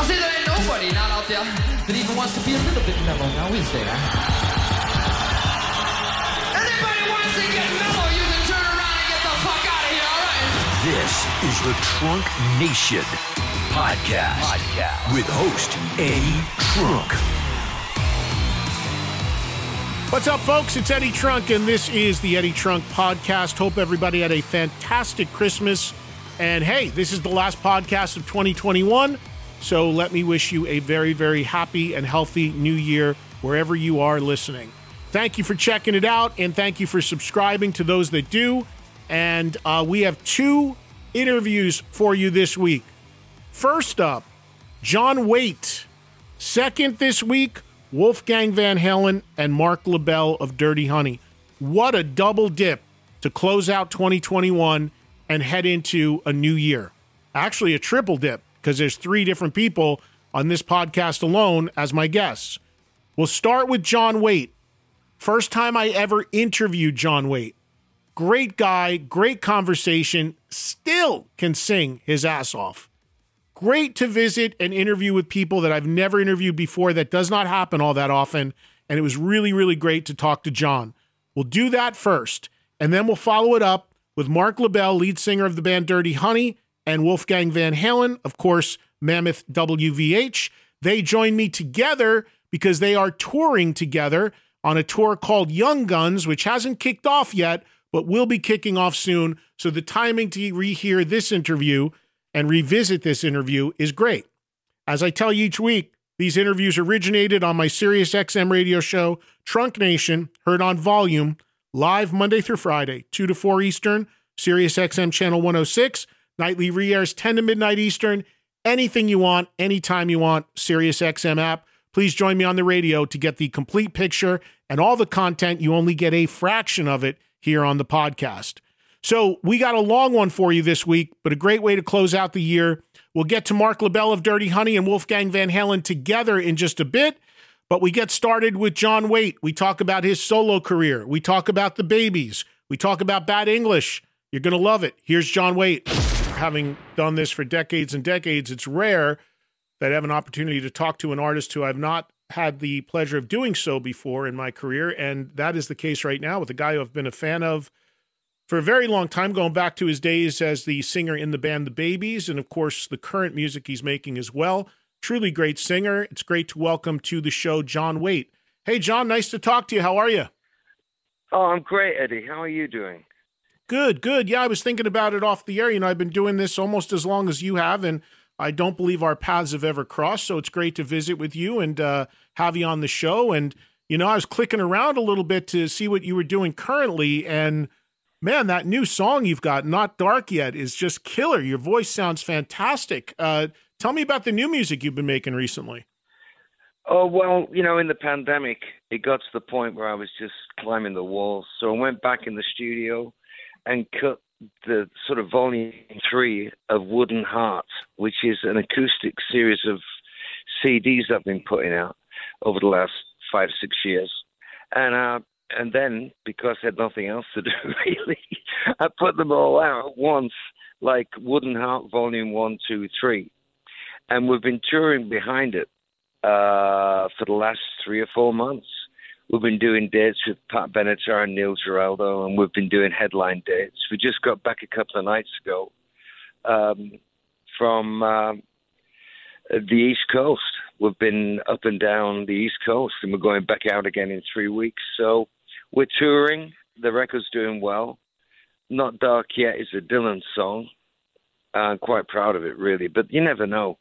I say there ain't nobody not out there that even wants to be a little bit mellow, now is there? Anybody wants to get mellow, you can turn around and get the fuck out of here, alright? This is the Trunk Nation podcast, podcast. with host Eddie Trunk. What's up, folks? It's Eddie Trunk, and this is the Eddie Trunk podcast. Hope everybody had a fantastic Christmas. And hey, this is the last podcast of 2021. So let me wish you a very, very happy and healthy new year wherever you are listening. Thank you for checking it out, and thank you for subscribing to those that do. And uh, we have two interviews for you this week. First up, John Waite. Second this week, Wolfgang Van Halen and Marc Labelle of Dirty Honey. What a double dip to close out 2021 and head into a new year. Actually, a triple dip because there's three different people on this podcast alone as my guests. We'll start with John Waite. First time I ever interviewed John Waite. Great guy, great conversation, still can sing his ass off. Great to visit and interview with people that I've never interviewed before. That does not happen all that often. And it was really, really great to talk to John. We'll do that first, and then we'll follow it up with Marc Labelle, lead singer of the band Dirty Honey, and Wolfgang Van Halen, of course, Mammoth WVH. They join me together because they are touring together on a tour called Young Guns, which hasn't kicked off yet, but will be kicking off soon. So the timing to rehear this interview and revisit this interview is great. As I tell you each week, these interviews originated on my Sirius XM radio show, Trunk Nation, heard on volume, live Monday through Friday, 2 to 4 Eastern, Sirius XM channel 106. Nightly re-airs 10 to midnight Eastern. Anything you want, anytime you want, SiriusXM app. Please join me on the radio to get the complete picture and all the content. You only get a fraction of it here on the podcast. So we got a long one for you this week, but a great way to close out the year. We'll get to Marc Labelle of Dirty Honey and Wolfgang Van Halen together in just a bit. But we get started with John Waite. We talk about his solo career. We talk about the Babys. We talk about bad English. You're going to love it. Here's John Waite. Having done this for decades and decades, it's rare that I have an opportunity to talk to an artist who I've not had the pleasure of doing so before in my career. And that is the case right now with a guy who I've been a fan of for a very long time, going back to his days as the singer in the band The Babys, and of course, the current music he's making as well. Truly great singer. It's great to welcome to the show John Waite. Hey, John, nice to talk to you. How are you? Oh, I'm great, Eddie. How are you doing? Good, good. Yeah, I was thinking about it off the air. You know, I've been doing this almost as long as you have, and I don't believe our paths have ever crossed. So it's great to visit with you and uh, have you on the show. And, you know, I was clicking around a little bit to see what you were doing currently. And, man, that new song you've got, Not Dark Yet, is just killer. Your voice sounds fantastic. Uh, tell me about the new music you've been making recently. Oh, well, you know, in the pandemic, it got to the point where I was just climbing the walls. So I went back in the studio and cut the sort of volume three of Wooden Heart, which is an acoustic series of CDs I've been putting out over the last five, six years. And uh, and then because I had nothing else to do really, I put them all out at once, like Wooden Heart Volume One, Two, Three, and we've been touring behind it uh, for the last three or four months. We've been doing dates with Pat Benatar and Neil Giraldo, and we've been doing headline dates. We just got back a couple of nights ago um, from uh, the East Coast. We've been up and down the East Coast, and we're going back out again in three weeks. So we're touring. The record's doing well. Not Dark Yet is a Dylan song. I'm quite proud of it, really. But you never know.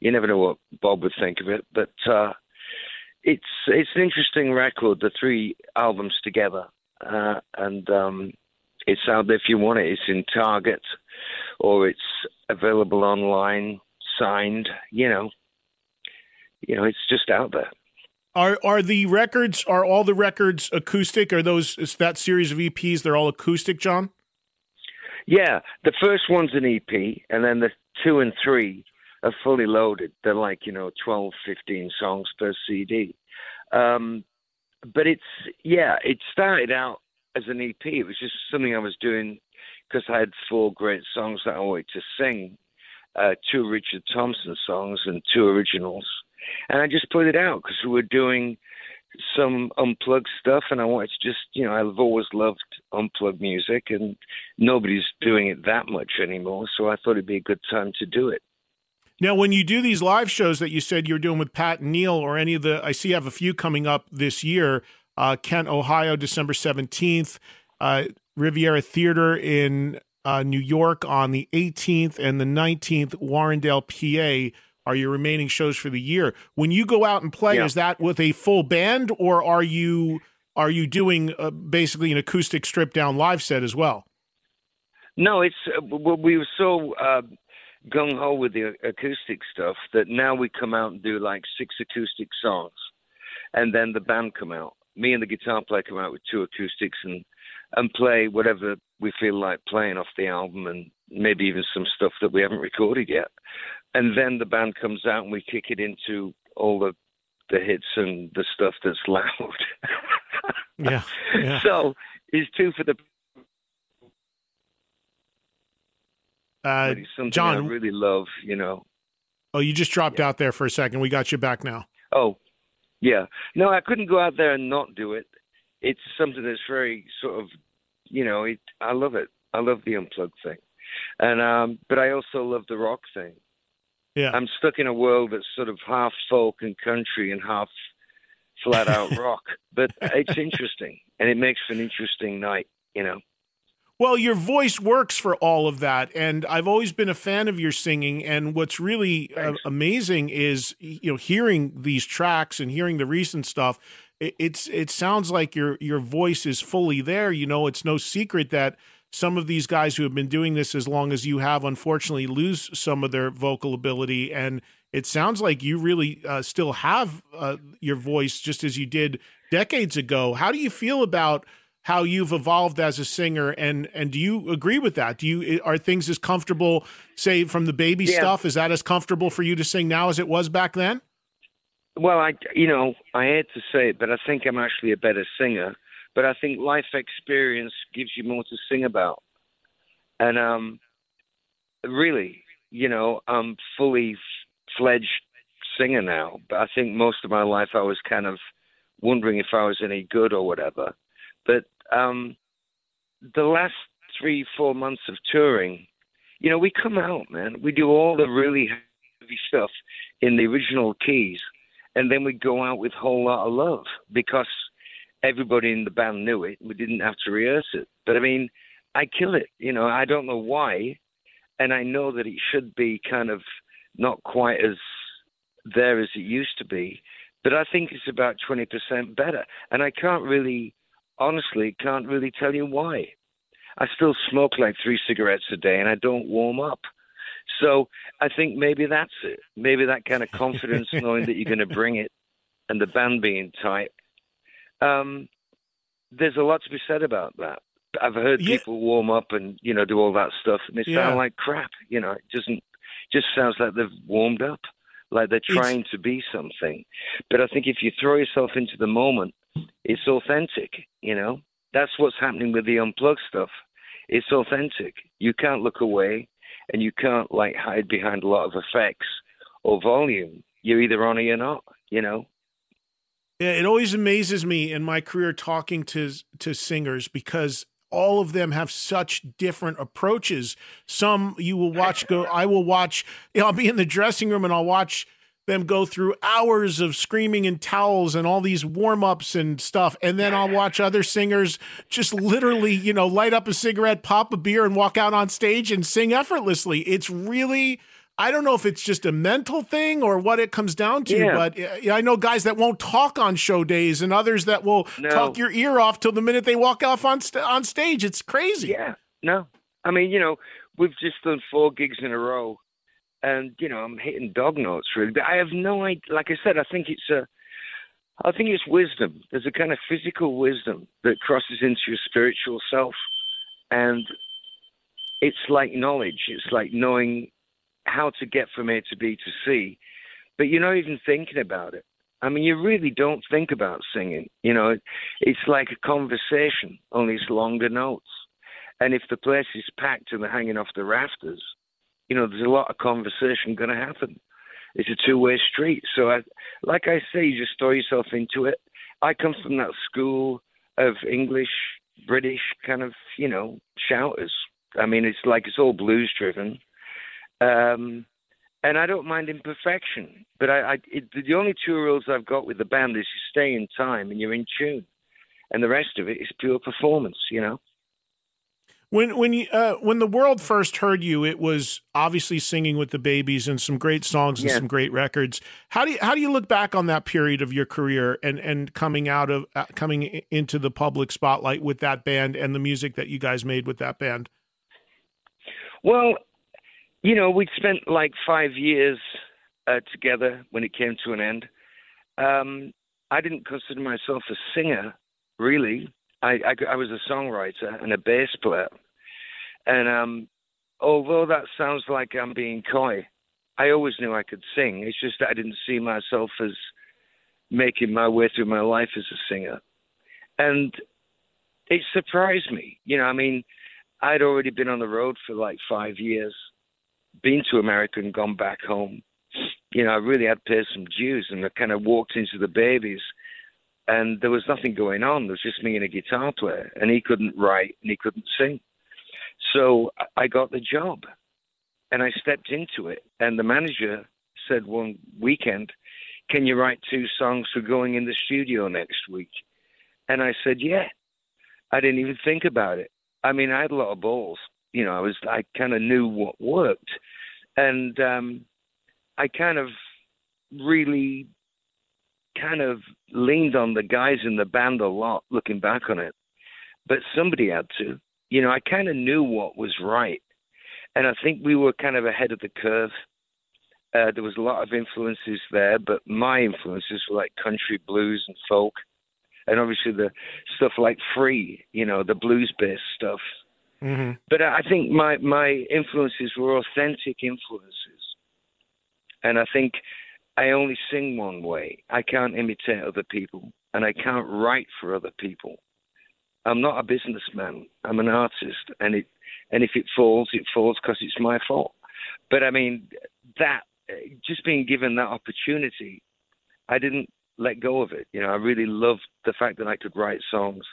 You never know what Bob would think of it. But uh, it's it's an interesting record, the three albums together, uh, and um, it's out there if you want it. It's in Target, or it's available online, signed. You know, you know, it's just out there. Are are the records are all the records acoustic? Are those is that series of EPs? They're all acoustic, John. Yeah, the first one's an EP, and then the two and three are fully loaded. They're like you know 12, 15 songs per CD. Um, but it's yeah, it started out as an EP. It was just something I was doing because I had four great songs that I wanted to sing, uh, two Richard Thompson songs and two originals, and I just put it out because we were doing some unplugged stuff, and I wanted to just you know I've always loved unplugged music, and nobody's doing it that much anymore, so I thought it'd be a good time to do it. Now, when you do these live shows that you said you're doing with Pat and Neil, or any of the, I see you have a few coming up this year. Uh, Kent, Ohio, December 17th, uh, Riviera Theater in uh, New York on the 18th, and the 19th, Warrendale, PA are your remaining shows for the year. When you go out and play, yeah. is that with a full band, or are you are you doing uh, basically an acoustic stripped down live set as well? No, it's uh, we were so uh, gung ho with the acoustic stuff that now we come out and do like six acoustic songs, and then the band come out. Me and the guitar player come out with two acoustics and and play whatever we feel like playing off the album, and maybe even some stuff that we haven't recorded yet. And then the band comes out and we kick it into all the the hits and the stuff that's loud. yeah, yeah. So it's two for the Uh, something John, I really love, you know. Oh, you just dropped yeah. out there for a second. We got you back now. Oh, yeah. No, I couldn't go out there and not do it. It's something that's very sort of, you know, it, I love it. I love the unplugged thing, and um, but I also love the rock thing. Yeah, I'm stuck in a world that's sort of half folk and country and half flat out rock, but it's interesting and it makes for an interesting night, you know. Well, your voice works for all of that, and I've always been a fan of your singing. And what's really uh, amazing is, you know, hearing these tracks and hearing the recent stuff. It, it's it sounds like your your voice is fully there. You know, it's no secret that some of these guys who have been doing this as long as you have, unfortunately, lose some of their vocal ability. And it sounds like you really uh, still have uh, your voice just as you did decades ago. How do you feel about? How you've evolved as a singer and and do you agree with that? Do you are things as comfortable say from the baby yeah. stuff is that as comfortable for you to sing now as it was back then? Well i you know i hate to say it but i think i'm actually a better singer but i think life experience gives you more to sing about. And um really you know i'm fully fledged singer now but i think most of my life i was kind of wondering if i was any good or whatever but um, the last three, four months of touring, you know, we come out, man. We do all the really heavy stuff in the original keys, and then we go out with a whole lot of love because everybody in the band knew it. We didn't have to rehearse it. But I mean, I kill it. You know, I don't know why, and I know that it should be kind of not quite as there as it used to be. But I think it's about 20% better. And I can't really honestly can't really tell you why. I still smoke like three cigarettes a day and I don't warm up. So I think maybe that's it. Maybe that kind of confidence, knowing that you're going to bring it, and the band being tight. Um, there's a lot to be said about that. I've heard yeah. people warm up and you know do all that stuff, and they yeah. sound like crap. You know, it doesn't just sounds like they've warmed up, like they're trying it's... to be something. But I think if you throw yourself into the moment it's authentic, you know. That's what's happening with the unplugged stuff. It's authentic. You can't look away and you can't like hide behind a lot of effects or volume. You're either on or you're not, you know. Yeah, it always amazes me in my career talking to to singers because all of them have such different approaches. Some you will watch go I will watch, you know, I'll be in the dressing room and I'll watch them go through hours of screaming and towels and all these warm ups and stuff. And then I'll watch other singers just literally, you know, light up a cigarette, pop a beer, and walk out on stage and sing effortlessly. It's really. I don't know if it's just a mental thing or what it comes down to, yeah. but I know guys that won't talk on show days and others that will no. talk your ear off till the minute they walk off on st- on stage. It's crazy. Yeah, no, I mean, you know, we've just done four gigs in a row and you know I'm hitting dog notes really. But I have no idea. Like I said, I think it's a, I think it's wisdom. There's a kind of physical wisdom that crosses into your spiritual self, and it's like knowledge. It's like knowing how to get from A to B to C, but you're not even thinking about it. I mean, you really don't think about singing. You know, it's like a conversation, only it's longer notes. And if the place is packed and they're hanging off the rafters, you know, there's a lot of conversation going to happen. It's a two-way street. So, I, like I say, you just throw yourself into it. I come from that school of English, British kind of, you know, shouters. I mean, it's like it's all blues driven. Um, and I don't mind imperfection. But I, I it, the only two rules I've got with the band is you stay in time and you're in tune, and the rest of it is pure performance. You know. When when you, uh, when the world first heard you, it was obviously singing with the Babys and some great songs and Yeah. some great records. How do you how do you look back on that period of your career and and coming out of uh, coming into the public spotlight with that band and the music that you guys made with that band? Well, you know, we'd spent like five years uh, together when it came to an end. Um, I didn't consider myself a singer, really. I, I, I was a songwriter and a bass player. And um, although that sounds like I'm being coy, I always knew I could sing. It's just that I didn't see myself as making my way through my life as a singer. And it surprised me. You know, I mean, I'd already been on the road for like five years, been to America and gone back home. You know, I really had paid some dues and I kind of walked into the Babys and there was nothing going on. There was just me and a guitar player and he couldn't write and he couldn't sing. So I- got the job and I stepped into it. And the manager said one weekend, Can you write two songs for going in the studio next week? And I said, Yeah. I didn't even think about it. I mean, I had a lot of balls. You know, I was I kind of knew what worked, and um, I kind of really kind of leaned on the guys in the band a lot, looking back on it. But somebody had to. You know, I kind of knew what was right, and I think we were kind of ahead of the curve. Uh, there was a lot of influences there, but my influences were like country, blues, and folk and obviously the stuff like free, you know, the blues based stuff. Mm-hmm. But I think my my influences were authentic influences, and I think I only sing one way. I can't imitate other people, and I can't write for other people. I'm not a businessman. I'm an artist, and it and if it falls, it falls because it's my fault. But I mean that just being given that opportunity, I didn't let go of it. You know, I really loved the fact that I could write songs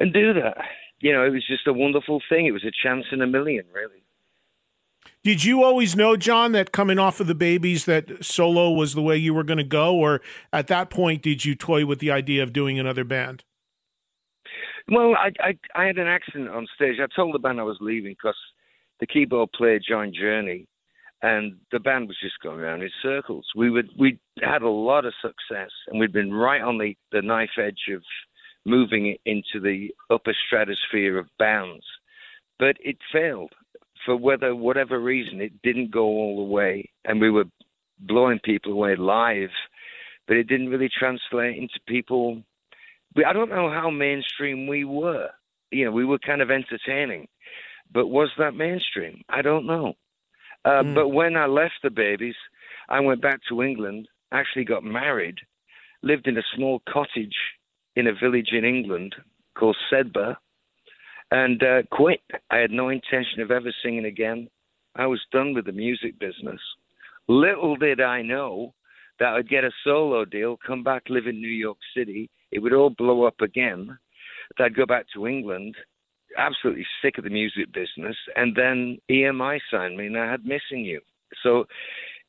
and do that. You know, it was just a wonderful thing. It was a chance in a million, really. Did you always know, John, that coming off of the Babys, that solo was the way you were going to go, or at that point did you toy with the idea of doing another band? Well, I, I I had an accident on stage. I told the band I was leaving because the keyboard player joined Journey, and the band was just going around in circles. We would we had a lot of success, and we'd been right on the the knife edge of moving it into the upper stratosphere of bands, but it failed for whether whatever reason. It didn't go all the way, and we were blowing people away live, but it didn't really translate into people. I don't know how mainstream we were. You know, we were kind of entertaining, but was that mainstream? I don't know. Uh, Mm. But when I left the Babys, I went back to England, actually got married, lived in a small cottage in a village in England called Sedbergh, and uh, quit. I had no intention of ever singing again. I was done with the music business. Little did I know that I'd get a solo deal, come back, live in New York City. It would all blow up again. That I'd go back to England, absolutely sick of the music business, and then EMI signed me, and I had Missing You. So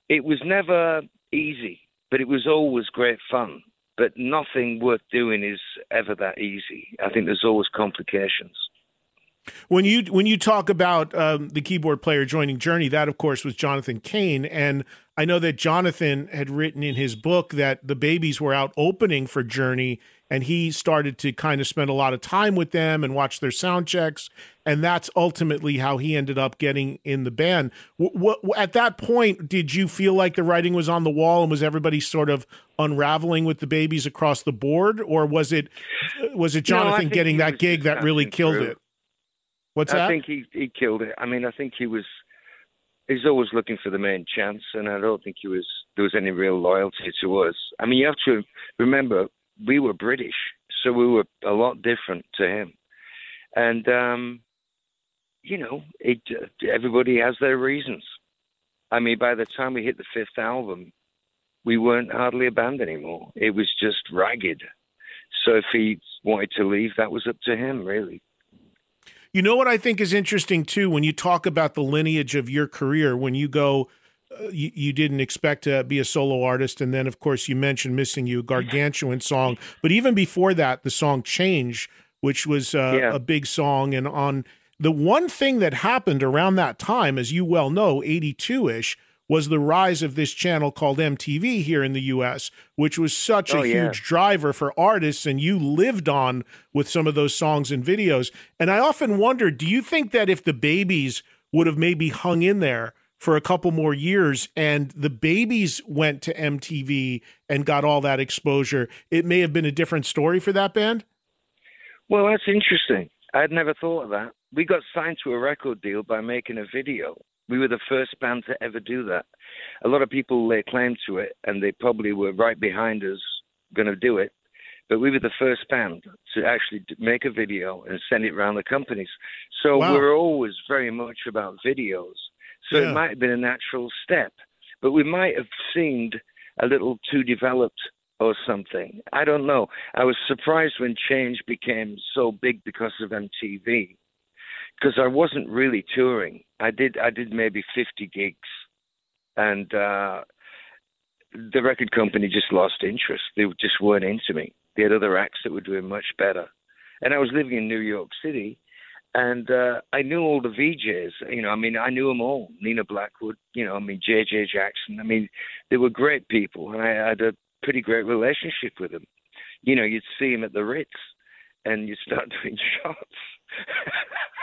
it was never easy, but it was always great fun. But nothing worth doing is ever that easy. I think there's always complications. When you when you talk about um, the keyboard player joining Journey, that of course was Jonathan Cain, and I know that Jonathan had written in his book that the Babys were out opening for Journey, and he started to kind of spend a lot of time with them and watch their sound checks, and that's ultimately how he ended up getting in the band. What, at that point, did you feel like the writing was on the wall, and was everybody sort of unraveling with the Babys across the board, or was it was it Jonathan no, getting that gig that really killed through. it? What's I that? think he he killed it. I mean, I think he was he's always looking for the main chance, and I don't think he was there was any real loyalty to us. I mean, you have to remember we were British, so we were a lot different to him, and um, you know, it everybody has their reasons. I mean, by the time we hit the fifth album, we weren't hardly a band anymore. It was just ragged. So if he wanted to leave, that was up to him, really. You know what I think is interesting too when you talk about the lineage of your career when you go uh, you, you, didn't expect to be a solo artist and then of course you mentioned missing you gargantuan song but even before that the song change which was uh, yeah. a big song and on the one thing that happened around that time as you well know 82ish was the rise of this channel called MTV here in the US, which was such oh, a yeah. huge driver for artists, and you lived on with some of those songs and videos. And I often wonder do you think that if the Babys would have maybe hung in there for a couple more years and the Babys went to MTV and got all that exposure, it may have been a different story for that band? Well, that's interesting. I'd never thought of that. We got signed to a record deal by making a video we were the first band to ever do that. A lot of people lay claim to it, and they probably were right behind us going to do it. But we were the first band to actually make a video and send it around the companies. So wow. we're always very much about videos. So Yeah. it might have been a natural step, but we might have seemed a little too developed or something. I don't know. I was surprised when change became so big because of MTV because I wasn't really touring. I did I did maybe 50 gigs, and uh, the record company just lost interest. They just weren't into me. They had other acts that were doing much better, and I was living in New York City, and uh, I knew all the VJs. You know, I mean, I knew them all. Nina Blackwood. You know, I mean, J.J. Jackson. I mean, they were great people, and I had a pretty great relationship with them. You know, you'd see them at the Ritz, and you'd start doing shots.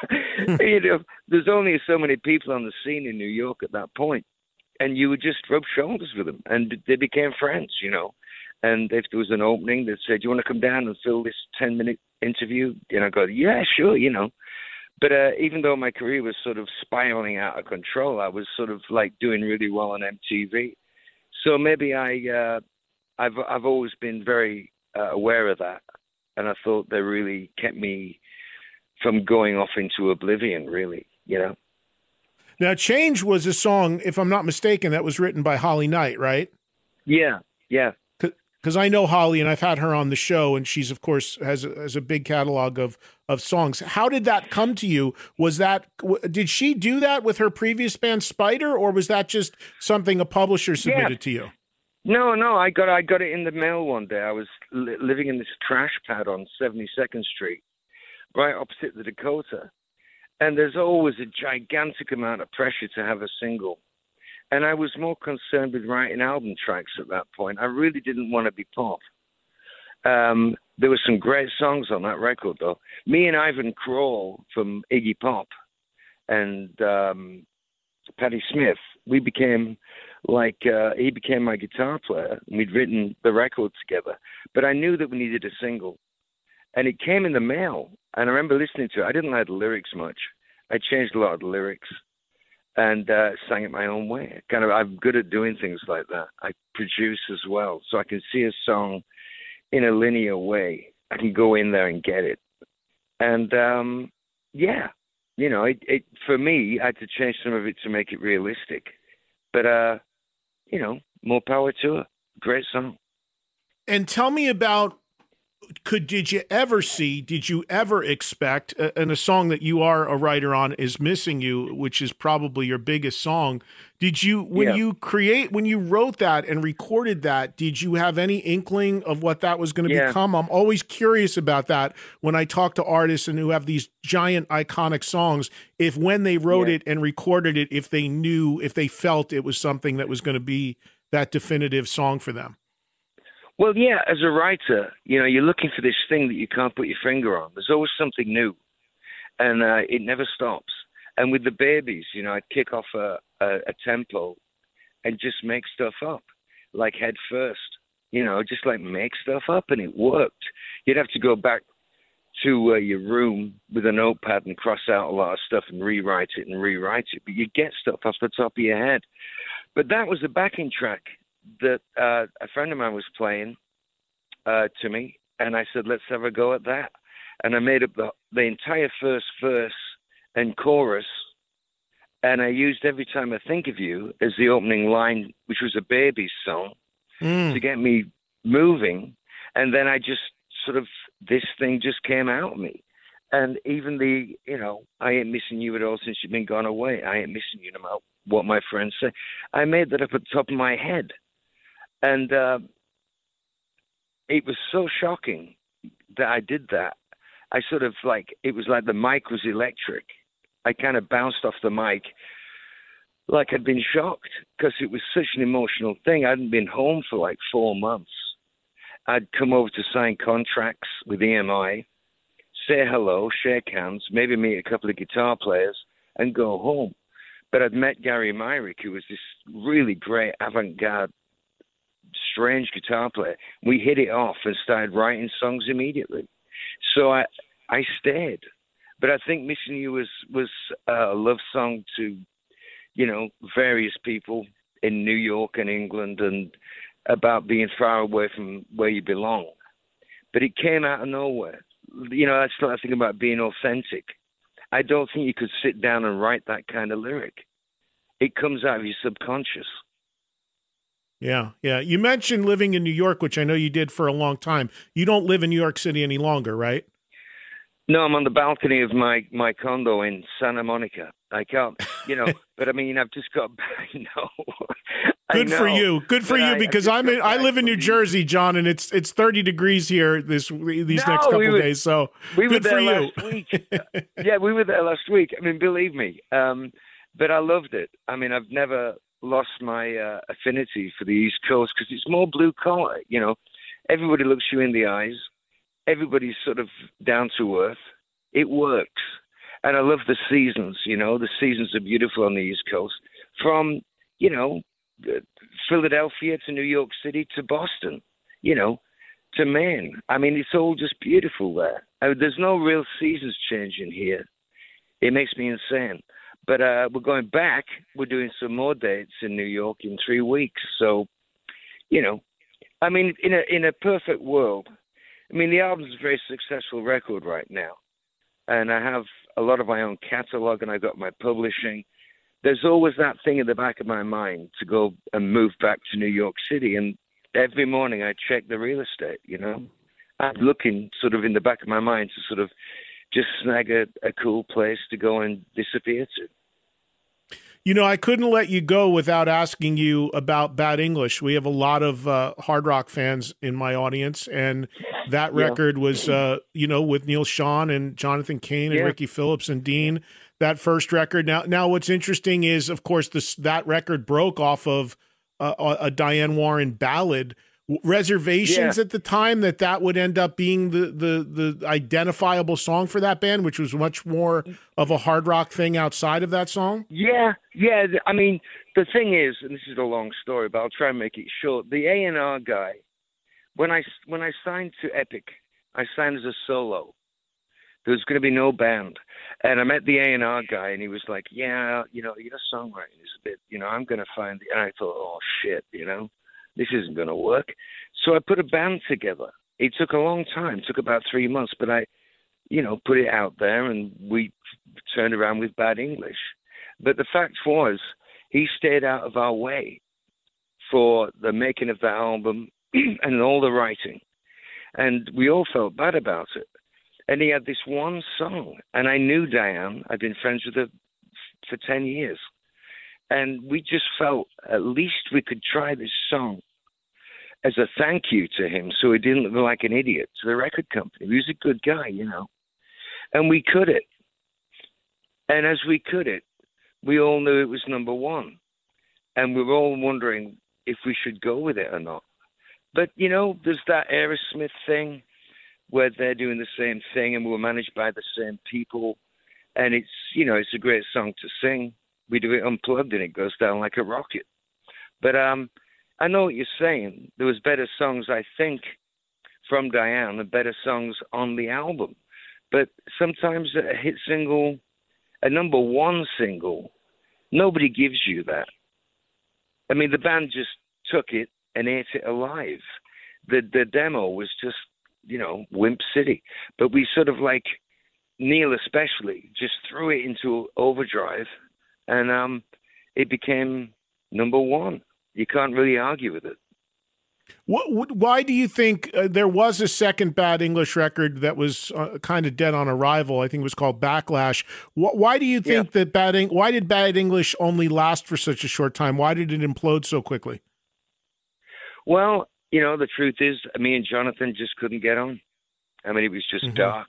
you know, there's only so many people on the scene in New York at that point, and you would just rub shoulders with them, and they became friends. You know, and if there was an opening, they'd say, "Do you want to come down and fill this ten minute interview?" And I go, "Yeah, sure," you know. But uh, even though my career was sort of spiraling out of control, I was sort of like doing really well on MTV. So maybe I, uh, I've I've always been very uh, aware of that, and I thought they really kept me from going off into oblivion, really, you know. Now, Change was a song, if I'm not mistaken, that was written by Holly Knight, right? Yeah, yeah. Because I know Holly and I've had her on the show, and she's, of course, has a, has a big catalog of, of songs. How did that come to you? Was that, did she do that with her previous band Spider, or was that just something a publisher submitted Yeah. to you? No, no, I got I got it in the mail one day. I was li- living in this trash pad on 72nd Street, right opposite the Dakota, and there's always a gigantic amount of pressure to have a single. And I was more concerned with writing album tracks at that point. I really didn't want to be pop. Um, there were some great songs on that record, though. Me and Ivan Kral from Iggy Pop and um, Patti Smith, we became like uh, he became my guitar player, and we'd written the record together. But I knew that we needed a single, and it came in the mail. And I remember listening to it. I didn't like the lyrics much. I changed a lot of the lyrics and uh, sang it my own way. Kind of, I'm good at doing things like that. I produce as well, so I can see a song in a linear way. I can go in there and get it. And um, yeah, you know, it, it for me, I had to change some of it to make it realistic. But uh, you know, more power to her. Great song. And tell me about could did you ever see did you ever expect and a song that you are a writer on is missing you which is probably your biggest song did you when Yeah. you create when you wrote that and recorded that did you have any inkling of what that was going to Yeah. become i'm always curious about that when i talk to artists and who have these giant iconic songs if when they wrote Yeah. it and recorded it if they knew if they felt it was something that was going to be that definitive song for them Well, yeah, as a writer, you know, you're looking for this thing that you can't put your finger on. There's always something new, and uh, it never stops. And with the Babys, you know, I'd kick off a, a, a tempo and just make stuff up, like head first. You know, just like make stuff up, and it worked. You'd have to go back to uh, your room with a notepad and cross out a lot of stuff and rewrite it and rewrite it, but you get stuff off the top of your head. But that was the backing track that uh, a friend of mine was playing uh, to me, and I said, "Let's have a go at that." And I made up the the entire first verse and chorus, and I used "Every Time I Think of You" as the opening line, which was a baby's song, Mm. to get me moving, and then I just sort of this thing just came out of me. And even the, you know, I ain't missing you at all since you've been gone away. I ain't missing you no matter what my friends say. I made that up at the top of my head. And uh, it was so shocking that I did that. I sort of like, it was like the mic was electric. I kind of bounced off the mic like I'd been shocked because it was such an emotional thing. I hadn't been home for like four months. I'd come over to sign contracts with EMI, say hello, shake hands, maybe meet a couple of guitar players, and go home. But I'd met Gary Myrick, who was this really great avant garde, strange guitar player. We hit it off and started writing songs immediately. So I I stayed. But I think Missing You was was uh, a love song to, you know, various people in New York and England and about being far away from where you belong. But it came out of nowhere. You know, that's the thing about being authentic. I don't think you could sit down and write that kind of lyric. It comes out of your subconscious. Yeah, yeah. You mentioned living in New York, which I know you did for a long time. You don't live in New York City any longer, right? No, I'm on the balcony of my my condo in Santa Monica. I can't, you know, but I mean, I've just got. I know. I Good for you. Good for you I- because I'm in, I live in New Jersey, John, and it's it's 30 degrees here this these No, next couple we were- days. So We were good there for you. last week. yeah, we were there last week. I mean, believe me. Um, but I loved it. I mean, I've never lost my uh, affinity for the East Coast because it's more blue collar. You know, everybody looks you in the eyes. Everybody's sort of down to earth. It works, and I love the seasons. You know, the seasons are beautiful on the East Coast. From you know, uh, Philadelphia to New York City to Boston. You know, to Maine. I mean, it's all just beautiful there. I mean, there's no real seasons changing here. It makes me insane. But uh, we're going back. We're doing some more dates in New York in three weeks. So, you know, I mean, in a in a perfect world, I mean, the album's a very successful record right now, and I have a lot of my own catalog, and I got my publishing. There's always that thing in the back of my mind to go and move back to New York City, and every morning I check the real estate. You know, I'm looking sort of in the back of my mind to sort of just snag a, a cool place to go and disappear to. You know, I couldn't let you go without asking you about Bad English. We have a lot of uh, hard rock fans in my audience, and that Yeah. record was, uh, you know, with Neal Schon and Jonathan Cain and Yeah. Ricky Phillips and Deen. That first record. Now, now, what's interesting is, of course, this that record broke off of uh, a a Diane Warren ballad. Reservations Yeah. at the time that that would end up being the, the the identifiable song for that band, which was much more of a hard rock thing outside of that song. Yeah, yeah. I mean, the thing is, and this is a long story, but I'll try and make it short. The A and R guy, when I when I signed to Epic, I signed as a solo. There was going to be no band, and I met the A and R guy, and he was like, "Yeah, you know, your songwriting is a bit, you know, I'm going to find." The, and I thought, "Oh shit, you know, this isn't going to work." So I put a band together. It took a long time, it took about three months, but I, you know, put it out there, and we turned around with Bad English. But the fact was, he stayed out of our way for the making of that album and all the writing. And we all felt bad about it. And he had this one song. And I knew Diane. I'd been friends with her for 10 years. And we just felt at least we could try this song as a thank you to him so he didn't look like an idiot to the record company. He was a good guy, you know. And we could it. And as we could it, we all knew it was number one. And we were all wondering if we should go with it or not. But you know, there's that Aerosmith thing where they're doing the same thing and we're managed by the same people, and it's you know it's a great song to sing. We do it unplugged and it goes down like a rocket. But um, I know what you're saying. There was better songs, I think, from Diane and better songs on the album. But sometimes a hit single, a number one single, nobody gives you that. I mean, the band just took it and ate it alive. The the demo was just, you know, Wimp City. But we sort of like Neal especially just threw it into overdrive and um it became number one. You can't really argue with it. What, why do you think uh, there was a second bad English record that was uh, kind of dead on arrival? I think it was called Backlash. Wh- why do you think yeah. that bad? Why did Bad English only last for such a short time? Why did it implode so quickly? Well, you know, the truth is, me and Jonathan just couldn't get on. I mean, it was just mm-hmm. dark,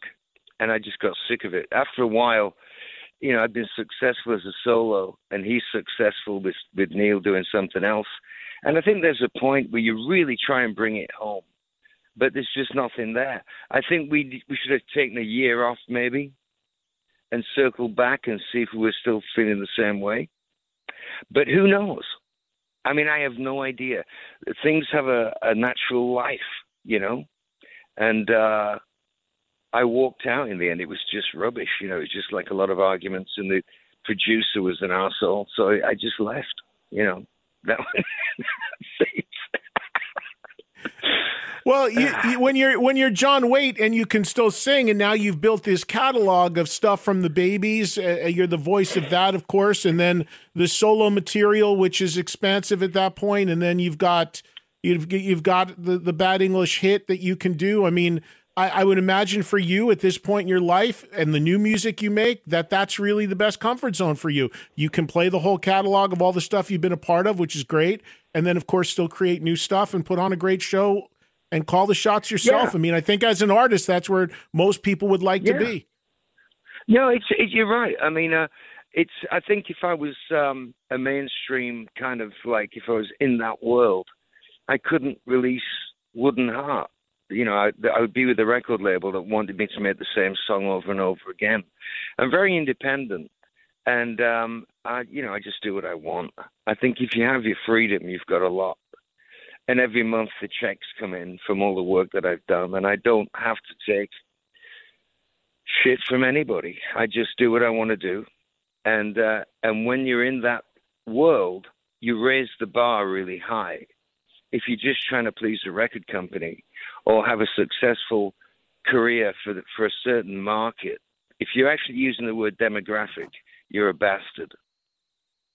and I just got sick of it. After a while, you know, I've been successful as a solo, and he's successful with with Neal doing something else. And I think there's a point where you really try and bring it home, but there's just nothing there. I think we we should have taken a year off maybe, and circled back and see if we were still feeling the same way. But who knows? I mean, I have no idea. Things have a, a natural life, you know, and uh, I walked out in the end. It was just rubbish, you know. It was just like a lot of arguments, and the producer was an asshole, so I just left, you know. That well, you, you, when you're when you're John Waite and you can still sing, and now you've built this catalog of stuff from the Babys. Uh, uh, you're the voice of that, of course, and then the solo material, which is expansive at that point, and then you've got you've you've got the the bad English hit that you can do. I mean, I, I, would imagine for you at this point in your life and the new music you make that that's really the best comfort zone for you. You can play the whole catalog of all the stuff you've been a part of, which is great, and then of course still create new stuff and put on a great show and call the shots yourself. Yeah. I mean, I think as an artist, that's where most people would like yeah. to be. No, it's it, you're right. I mean, uh, it's I think if I was um, a mainstream kind of like if I was in that world, I couldn't release Wooden Heart you know, I, I would be with a record label that wanted me to make the same song over and over again. I'm very independent, and um, I, you know, I just do what I want. I think if you have your freedom, you've got a lot. And every month the checks come in from all the work that I've done, and I don't have to take shit from anybody. I just do what I want to do, and uh, and when you're in that world, you raise the bar really high. If you're just trying to please a record company, or have a successful career for the, for a certain market, if you're actually using the word demographic, you're a bastard.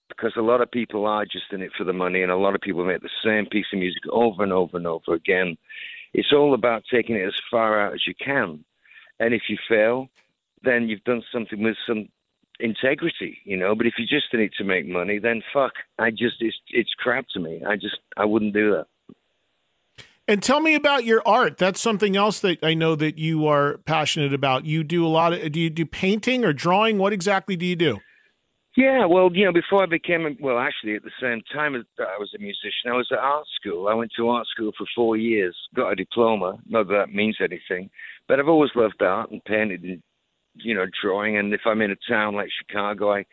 Because a lot of people are just in it for the money, and a lot of people make the same piece of music over and over and over again. It's all about taking it as far out as you can. And if you fail, then you've done something with some integrity, you know. But if you're just in it to make money, then fuck. I just it's it's crap to me. I just I wouldn't do that. And tell me about your art. That's something else that I know that you are passionate about. You do a lot of do you do painting or drawing? What exactly do you do? Yeah, well, you know, before I became a, well, actually, at the same time as I was a musician, I was at art school. I went to art school for four years, got a diploma. Not that that means anything, but I've always loved art and painted and you know drawing. And if I'm in a town like Chicago, I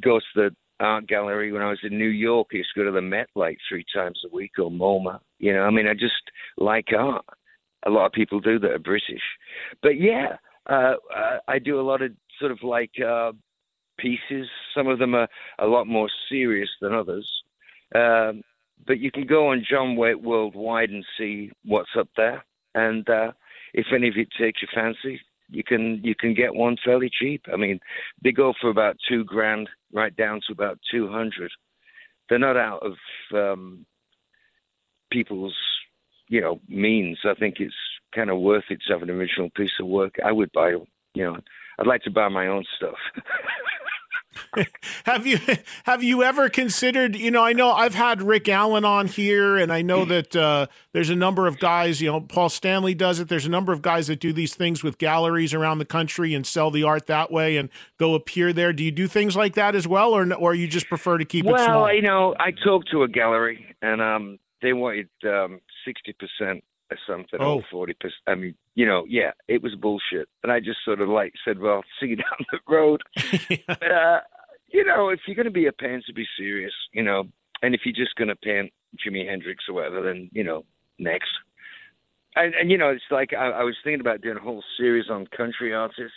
go to the art gallery. When I was in New York, I used to go to the Met like three times a week or MoMA. You know, I mean, I just like art. A lot of people do that are British, but yeah, uh, I do a lot of sort of like uh, pieces. Some of them are a lot more serious than others. Um, but you can go on John Waite Worldwide and see what's up there. And uh, if any of it takes your fancy, you can you can get one fairly cheap. I mean, they go for about two grand, right down to about two hundred. They're not out of um, people's you know means. I think it's kind of worth it to have an original piece of work. I would buy, you know, I'd like to buy my own stuff. have you have you ever considered you know i know i've had rick allen on here and i know that uh, there's a number of guys you know paul stanley does it. There's a number of guys that do these things with galleries around the country and sell the art that way and go appear there. Do you do things like that as well or or you just prefer to keep well, it small? well you know i talked to a gallery and um they wanted um, sixty percent or something, Oh. forty percent. I mean, you know, yeah, it was bullshit. And I just sort of like said, "Well, see you down the road." But uh, you know, if you're going to be a pansy, be serious. You know, and if you're just going to pan Jimi Hendrix or whatever, then you know, next. And, and you know, it's like I, I was thinking about doing a whole series on country artists,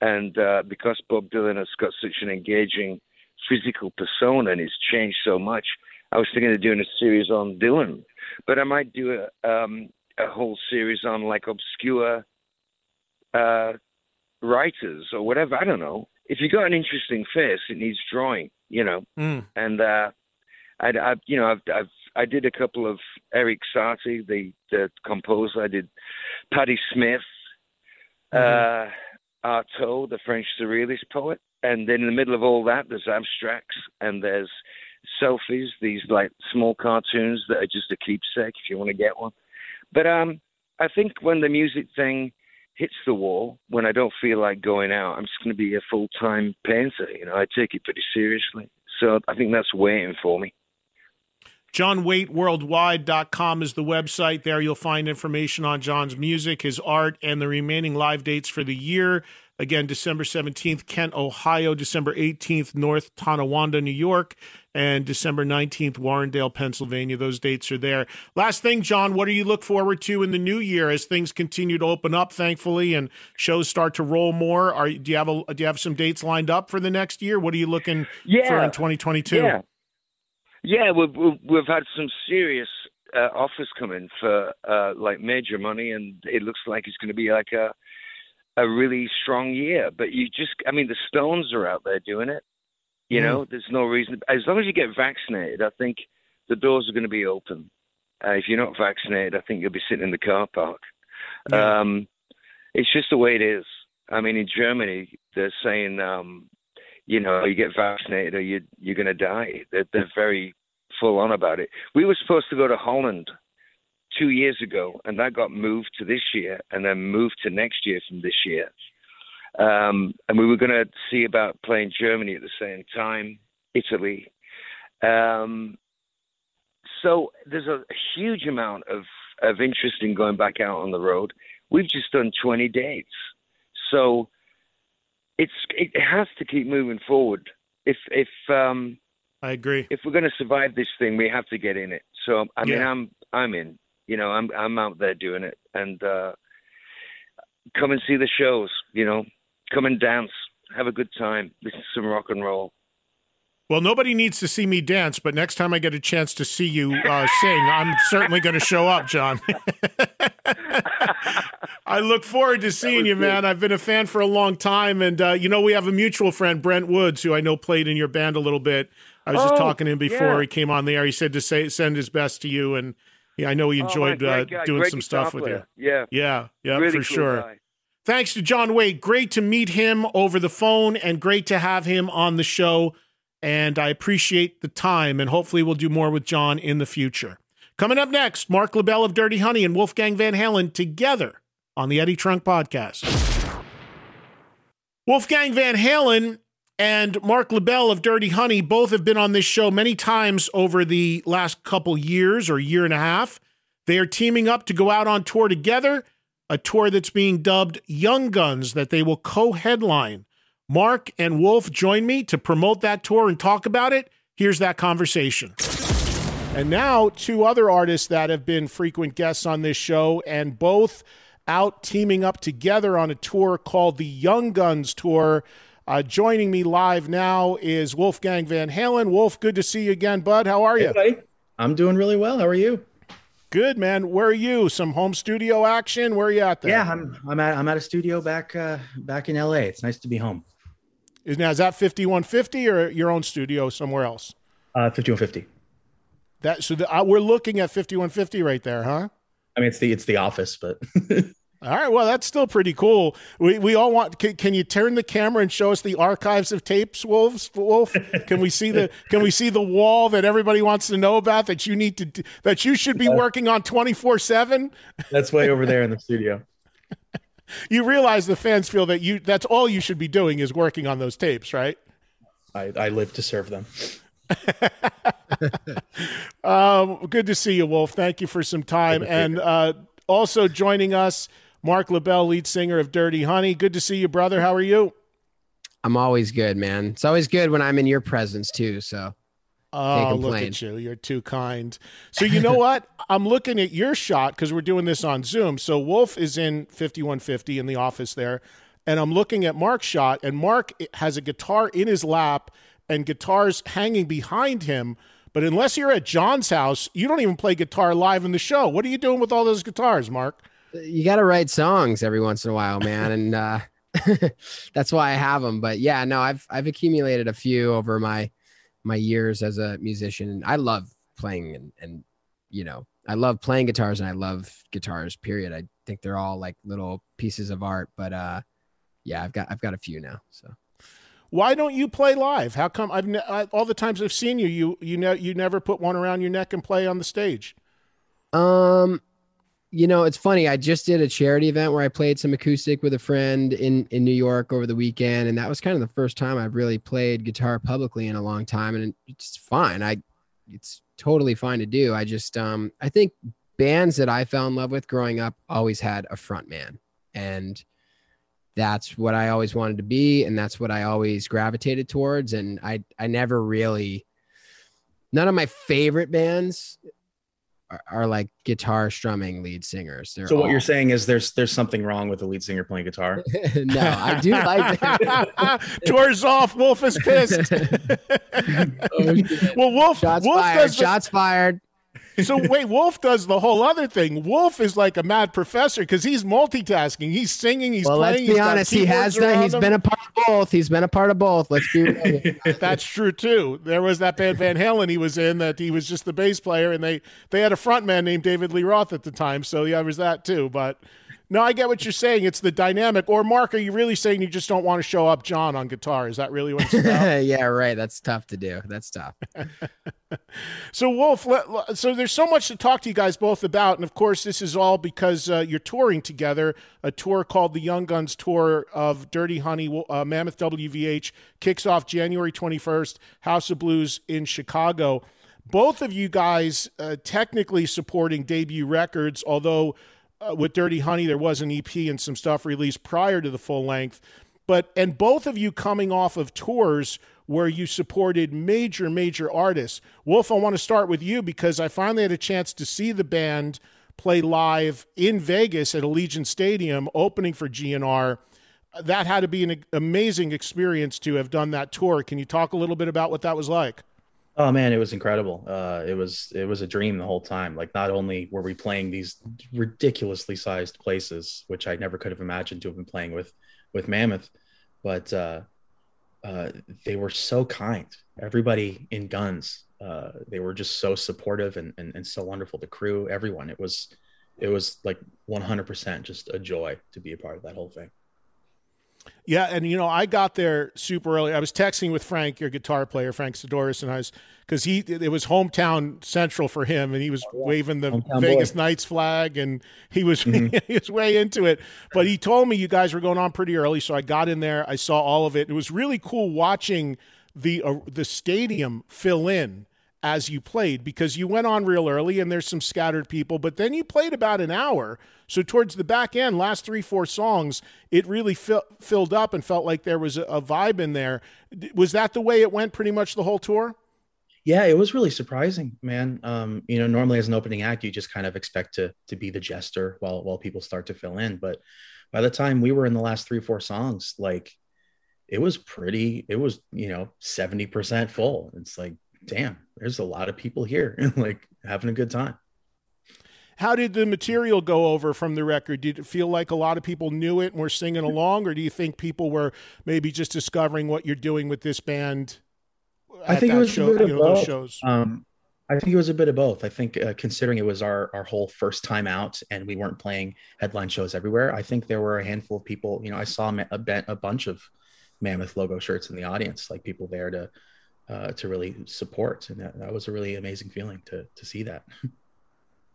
and uh, because Bob Dylan has got such an engaging physical persona and he's changed so much, I was thinking of doing a series on Dylan. But I might do a um, a whole series on like obscure uh, writers or whatever. I don't know. If you got an interesting face, it needs drawing, you know. Mm. And uh, I, I, you know, I've, I've I did a couple of Eric Satie, the the composer. I did Patti Smith, uh, Artaud, the French surrealist poet, and then in the middle of all that, there's abstracts and there's selfies, these like small cartoons that are just a keepsake if you want to get one. But um, I think when the music thing hits the wall, when I don't feel like going out, I'm just going to be a full time painter. You know, I take it pretty seriously. So I think that's waiting for me. JohnWaiteWorldwide.com is the website. There you'll find information on John's music, his art, and the remaining live dates for the year. Again, December 17th, Kent, Ohio. December 18th, North Tonawanda, New York. And December 19th, Warrendale, Pennsylvania. Those dates are there. Last thing, John, what do you look forward to in the new year as things continue to open up, thankfully, and shows start to roll more? Are do you have a, do you have some dates lined up for the next year? What are you looking Yeah. for in 2022? Yeah, yeah, we've we've, we've had some serious uh, offers come in for uh, like major money, and it looks like it's going to be like a a really strong year. But you just, I mean, the Stones are out there doing it. You know, there's no reason. As long as you get vaccinated, I think the doors are going to be open. Uh, if you're not vaccinated, I think you'll be sitting in the car park. Yeah. Um, it's just the way it is. I mean, in Germany, they're saying, um, you know, you get vaccinated or you, you're going to die. They're, they're very full on about it. We were supposed to go to Holland two years ago, and that got moved to this year, and then moved to next year from this year. Um, and we were going to see about playing Germany at the same time, Italy. Um, so there's a huge amount of, of interest in going back out on the road. We've just done 20 dates. So it's it has to keep moving forward. If if um, I agree. if we're going to survive this thing, we have to get in it. So I mean, Yeah. I'm I'm in. You know, I'm I'm out there doing it, and uh, come and see the shows. You know, come and dance, have a good time, listen to some rock and roll. Well, nobody needs to see me dance, but next time I get a chance to see you uh, sing, I'm certainly going to show up, John. I look forward to seeing you, man. I've been a fan for a long time, and uh, you know we have a mutual friend, Brent Woods, who I know played in your band a little bit. I was just Oh, talking to him before yeah. he came on the air. He said to say send his best to you, and yeah, I know he Oh, enjoyed great uh, doing great some stuff with you. Yeah, Yeah, yeah, really for cool sure. guy. Thanks to John Waite. Great to meet him over the phone and great to have him on the show. And I appreciate the time, and hopefully, we'll do more with John in the future. Coming up next, Marc Labelle of Dirty Honey and Wolfgang Van Halen together on the Eddie Trunk Podcast. Wolfgang Van Halen and Marc Labelle of Dirty Honey both have been on this show many times over the last couple years or year and a half. They are teaming up to go out on tour together, a tour that's being dubbed Young Guns that they will co headline. Marc and Wolf join me to promote that tour and talk about it. Here's that conversation. And now, two other artists that have been frequent guests on this show and both out teaming up together on a tour called the Young Guns Tour. Uh, joining me live now is Wolfgang Van Halen. Wolf, good to see you again, bud. How are you? Hey, buddy. I'm doing really well. How are you? Good, man. Where are you? Some home studio action? Where are you at there? Yeah, I'm I'm at I'm at a studio back uh, back in LA. It's nice to be home. Is, now, is that 5150 or your own studio somewhere else? Uh, 5150. That So the, uh, we're looking at 5150 right there, huh? I mean, it's the it's the office, but All right, well, that's still pretty cool. We we all want. Can, can you turn the camera and show us the archives of tapes, Wolves? Wolf, can we see the can we see the wall that everybody wants to know about that you need to that you should be working on twenty four seven? that's way over there in the studio. You realize the fans feel that you that's all you should be doing is working on those tapes, right? I, I live to serve them. um, good to see you, Wolf. Thank you for some time. And uh, also joining us, Marc Labelle, lead singer of Dirty Honey. Good to see you, brother. How are you? I'm always good, man. It's always good when I'm in your presence too. So Oh, look at you. You're too kind. So, you know what? I'm looking at your shot because we're doing this on Zoom. So, Wolf is in 5150 in the office there. And I'm looking at Marc's shot, and Marc has a guitar in his lap and guitars hanging behind him. But unless you're at John's house, you don't even play guitar live in the show. What are you doing with all those guitars, Marc? You got to write songs every once in a while, man. and uh, that's why I have them. But yeah, no, I've, I've accumulated a few over my my years as a musician. I love playing and, and you know, I love playing guitars and I love guitars, period. I think they're all like little pieces of art, but uh yeah, I've got I've got a few now. So why don't you play live? How come I've ne- I, all the times I've seen you, you you know you never put one around your neck and play on the stage? Um you know, it's funny. I just did a charity event where I played some acoustic with a friend in in New York over the weekend, and that was kind of the first time I've really played guitar publicly in a long time, and it's fine. I it's totally fine to do. I just um I think bands that I fell in love with growing up always had a front man, and that's what I always wanted to be, and that's what I always gravitated towards. And I I never really none of my favorite bands are, are like guitar strumming lead singers. They're so what all- you're saying is there's there's something wrong with the lead singer playing guitar. no, I do like Doors off. Wolf is pissed. well, Wolf. shots Wolf fired. does the- shots fired. So wait, Wolf does the whole other thing. Wolf is like a mad professor because he's multitasking. He's singing. He's Well, playing. let's be honest. He has around He's him. been a part of both. He's been a part of both. Let's be real. That's true too. There was that band Van Halen he was in that he was just the bass player, and they they had a front man named David Lee Roth at the time. So yeah, there was that too. But no, I get what you're saying. It's the dynamic. Or Marc, are you really saying you just don't want to show up John on guitar? Is that really what it's about? yeah, right. That's tough to do. That's tough. So Wolf, so there's so much to talk to you guys both about, and of course, this is all because uh, you're touring together. A tour called the Young Guns Tour of Dirty Honey, uh, Mammoth WVH kicks off January 21st. House of Blues in Chicago. Both of you guys uh, technically supporting debut records, although uh, with Dirty Honey there was an EP and some stuff released prior to the full length. But and both of you coming off of tours where you supported major, major artists. Wolf, I want to start with you because I finally had a chance to see the band play live in Vegas at Allegiant Stadium, opening for GNR. That had to be an amazing experience to have done that tour. Can you talk a little bit about what that was like? Oh man, it was incredible. Uh, it was it was a dream the whole time. Like not only were we playing these ridiculously sized places, which I never could have imagined to have been playing with with Mammoth, but uh, uh, they were so kind. Everybody in Guns, uh, they were just so supportive and, and and so wonderful. The crew, everyone. It was it was like 100% just a joy to be a part of that whole thing. Yeah, and you know, I got there super early. I was texting with Frank, your guitar player, Frank Sidoris, and I was because he it was hometown central for him, and he was waving the Hometown Vegas boy. Knights flag, and he was he was way into it. But he told me you guys were going on pretty early, so I got in there. I saw all of it. It was really cool watching the uh, the stadium fill in as you played because you went on real early and there's some scattered people, but then you played about an hour. So towards the back end, last three, four songs, it really fill, filled up and felt like there was a, a vibe in there. Was that the way it went pretty much the whole tour? Yeah, it was really surprising, man. Um, you know, normally as an opening act, you just kind of expect to to be the jester while while people start to fill in. But by the time we were in the last three, four songs, like it was pretty, it was, you know, 70% full. It's like, damn, there's a lot of people here, like having a good time. How did the material go over from the record? Did it feel like a lot of people knew it and were singing along, or do you think people were maybe just discovering what you're doing with this band? I think it was show, a bit of know, both. shows. Um, I think it was a bit of both. I think uh, considering it was our our whole first time out and we weren't playing headline shows everywhere, I think there were a handful of people. You know, I saw a, a bunch of Mammoth logo shirts in the audience, like people there to uh, to really support, and that, that was a really amazing feeling to to see that.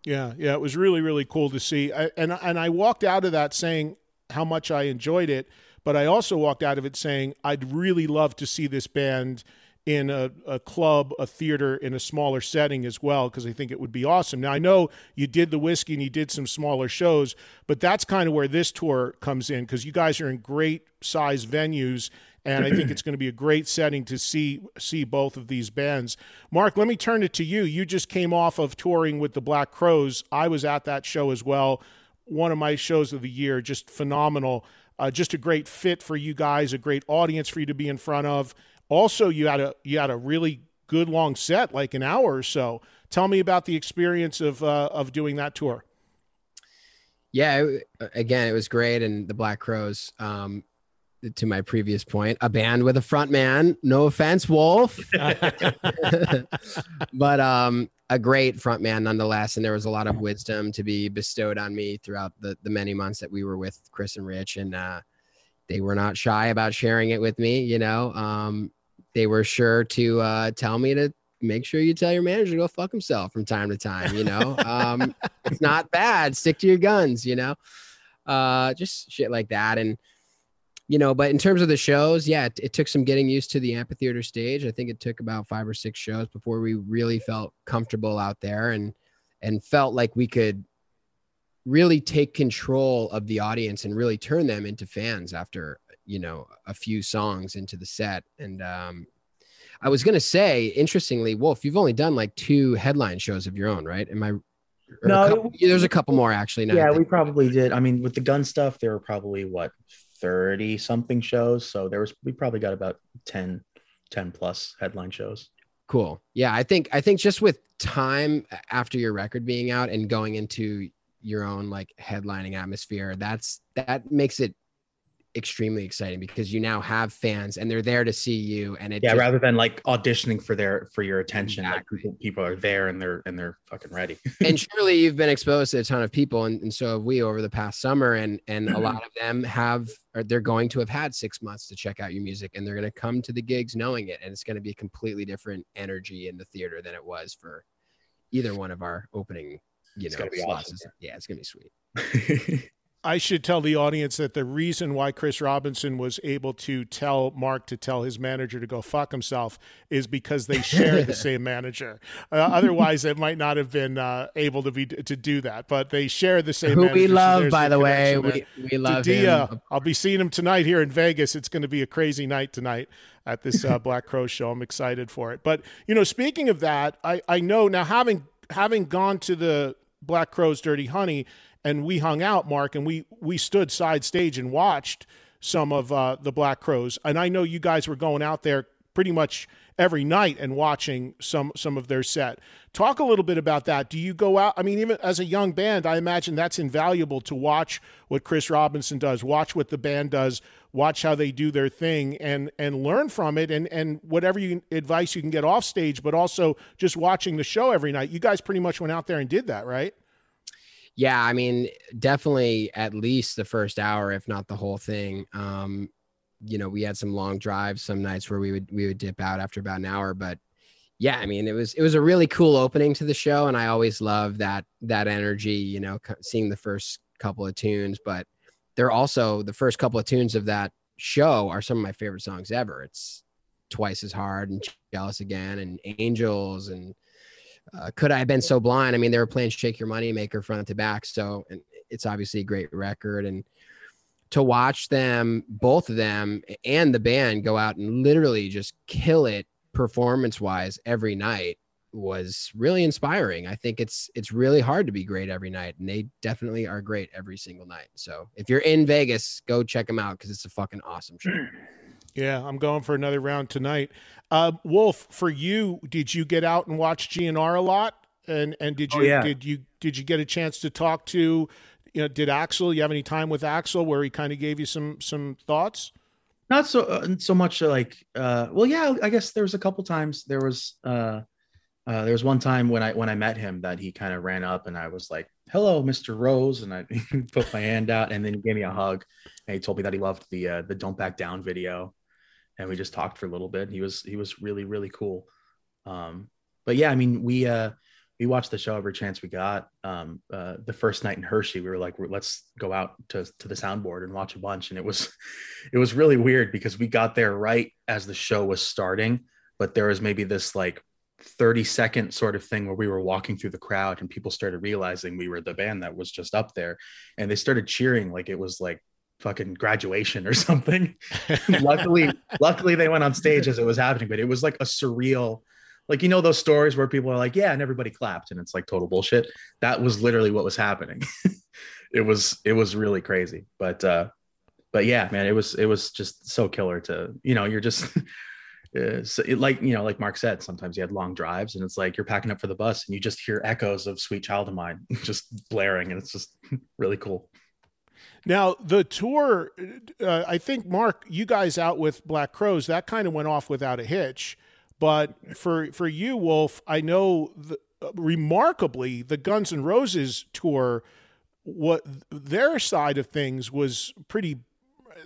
Yeah, yeah, it was really really cool to see. I, and and I walked out of that saying how much I enjoyed it, but I also walked out of it saying I'd really love to see this band in a, a club, a theater, in a smaller setting as well, because I think it would be awesome. Now, I know you did the Whisky and you did some smaller shows, but that's kind of where this tour comes in because you guys are in great size venues. And I think it's going to be a great setting to see see both of these bands. Marc, let me turn it to you. You just came off of touring with the Black Crowes. I was at that show as well. One of my shows of the year, just phenomenal. Uh, just a great fit for you guys, a great audience for you to be in front of. Also, you had a you had a really good long set, like an hour or so. Tell me about the experience of uh, of doing that tour. Yeah, again, it was great, and the Black Crowes. Um, to my previous point, a band with a front man. No offense, Wolf, but um, a great front man nonetheless. And there was a lot of wisdom to be bestowed on me throughout the the many months that we were with Chris and Rich, and uh, they were not shy about sharing it with me. You know, um, they were sure to uh, tell me to make sure you tell your manager to go fuck himself from time to time. You know, um, it's not bad. Stick to your guns. You know, uh, just shit like that. And you know, but in terms of the shows, yeah, it, it, took some getting used to the amphitheater stage. I think it took about five or six shows before we really felt comfortable out there and and felt like we could really take control of the audience and really turn them into fans after you know a few songs into the set. And um i was gonna say interestingly wolf you've only done like two headline shows of your own right? Am i no a couple, there's a couple more actually yeah we probably did. I mean with the gun stuff there were probably what 30 something shows. So there was we probably got about 10 10 plus headline shows. Cool. Yeah i think i think just with time after your record being out and going into your own like headlining atmosphere that's that makes it extremely exciting because you now have fans and they're there to see you and it yeah just, rather than like auditioning for their for your attention exactly. like people, people, are there and they're and they're fucking ready and surely you've been exposed to a ton of people and, and so have we over the past summer and and a lot of them have or they're going to have had six months to check out your music and they're going to come to the gigs knowing it and it's going to be a completely different energy in the theater than it was for either one of our opening you it's know, awesome. yeah, it's gonna be sweet. I should tell the audience that the reason why Chris Robinson was able to tell Marc to tell his manager to go fuck himself is because they share the same manager. Uh, otherwise, it might not have been uh, able to be to do that. But they share the same. Who manager, we love, so by the, way, we, we love Dadia, him. I'll be seeing him tonight here in Vegas. It's going to be a crazy night tonight at this uh, Black Crow show. I'm excited for it. But you know, speaking of that, I I know now having having gone to the Black Crowes Dirty Honey, and we hung out, Marc, and we we stood side stage and watched some of uh, the Black Crowes. And I know you guys were going out there pretty much every night and watching some some of their set. Talk a little bit about that. Do you go out? I mean, even as a young band, I imagine that's invaluable to watch what Chris Robinson does, watch what the band does, watch how they do their thing, and and learn from it, and and whatever you, advice you can get off stage, but also just watching the show every night. You guys pretty much went out there and did that, right? Yeah, I mean, definitely at least the first hour, if not the whole thing. Um, you know, we had some long drives some nights where we would we would dip out after about an hour, but yeah, I mean, it was it was a really cool opening to the show, and I always love that that energy. You know, seeing the first couple of tunes, but they're also the first couple of tunes of that show are some of my favorite songs ever. It's twice as hard and jealous again, and angels, and uh, could I have been so blind? I mean, they were playing "Shake Your Money Maker" front to back, so and it's obviously a great record and to watch them, both of them and the band go out and literally just kill it performance wise every night was really inspiring. I think it's it's really hard to be great every night, and they definitely are great every single night. So if you're in Vegas, go check them out because it's a fucking awesome show. Yeah, I'm going for another round tonight. Uh, Wolf, for you, did you get out and watch GNR a lot? And and did oh, you oh, yeah. did you did you get a chance to talk to you know, did Axl? You have any time with Axl where he kind of gave you some some thoughts? Not so uh, so much like uh, well, yeah, I guess there was a couple times. There was uh, uh, there was one time when I when I met him that he kind of ran up and I was like, "Hello, Mr. Rose," and I put my hand out and then he gave me a hug and he told me that he loved the uh, the "Don't Back Down" video, and we just talked for a little bit. He was he was really really cool. Um, but yeah, I mean, we uh, we watched the show every chance we got. Um, uh, the first night in Hershey, we were like, let's go out to, to the soundboard and watch a bunch. And it was, it was really weird because we got there right as the show was starting. but there was maybe this like 30 second sort of thing where we were walking through the crowd and people started realizing we were the band that was just up there and they started cheering like it was like fucking graduation or something. Luckily luckily they went on stage as it was happening but it was like a surreal like you know those stories where people are like yeah and everybody clapped and it's like total bullshit. That was literally what was happening. It was it was really crazy but uh but yeah man it was it was just so killer to you know you're just uh, so it, like you know like mark said sometimes you had long drives and it's like you're packing up for the bus and you just hear echoes of sweet child of mine just blaring and it's just really cool now the tour uh, i think mark you guys out with black Crowes, that kind of went off without a hitch. But for for you wolf i know the, uh, remarkably the guns n' roses tour what their side of things was pretty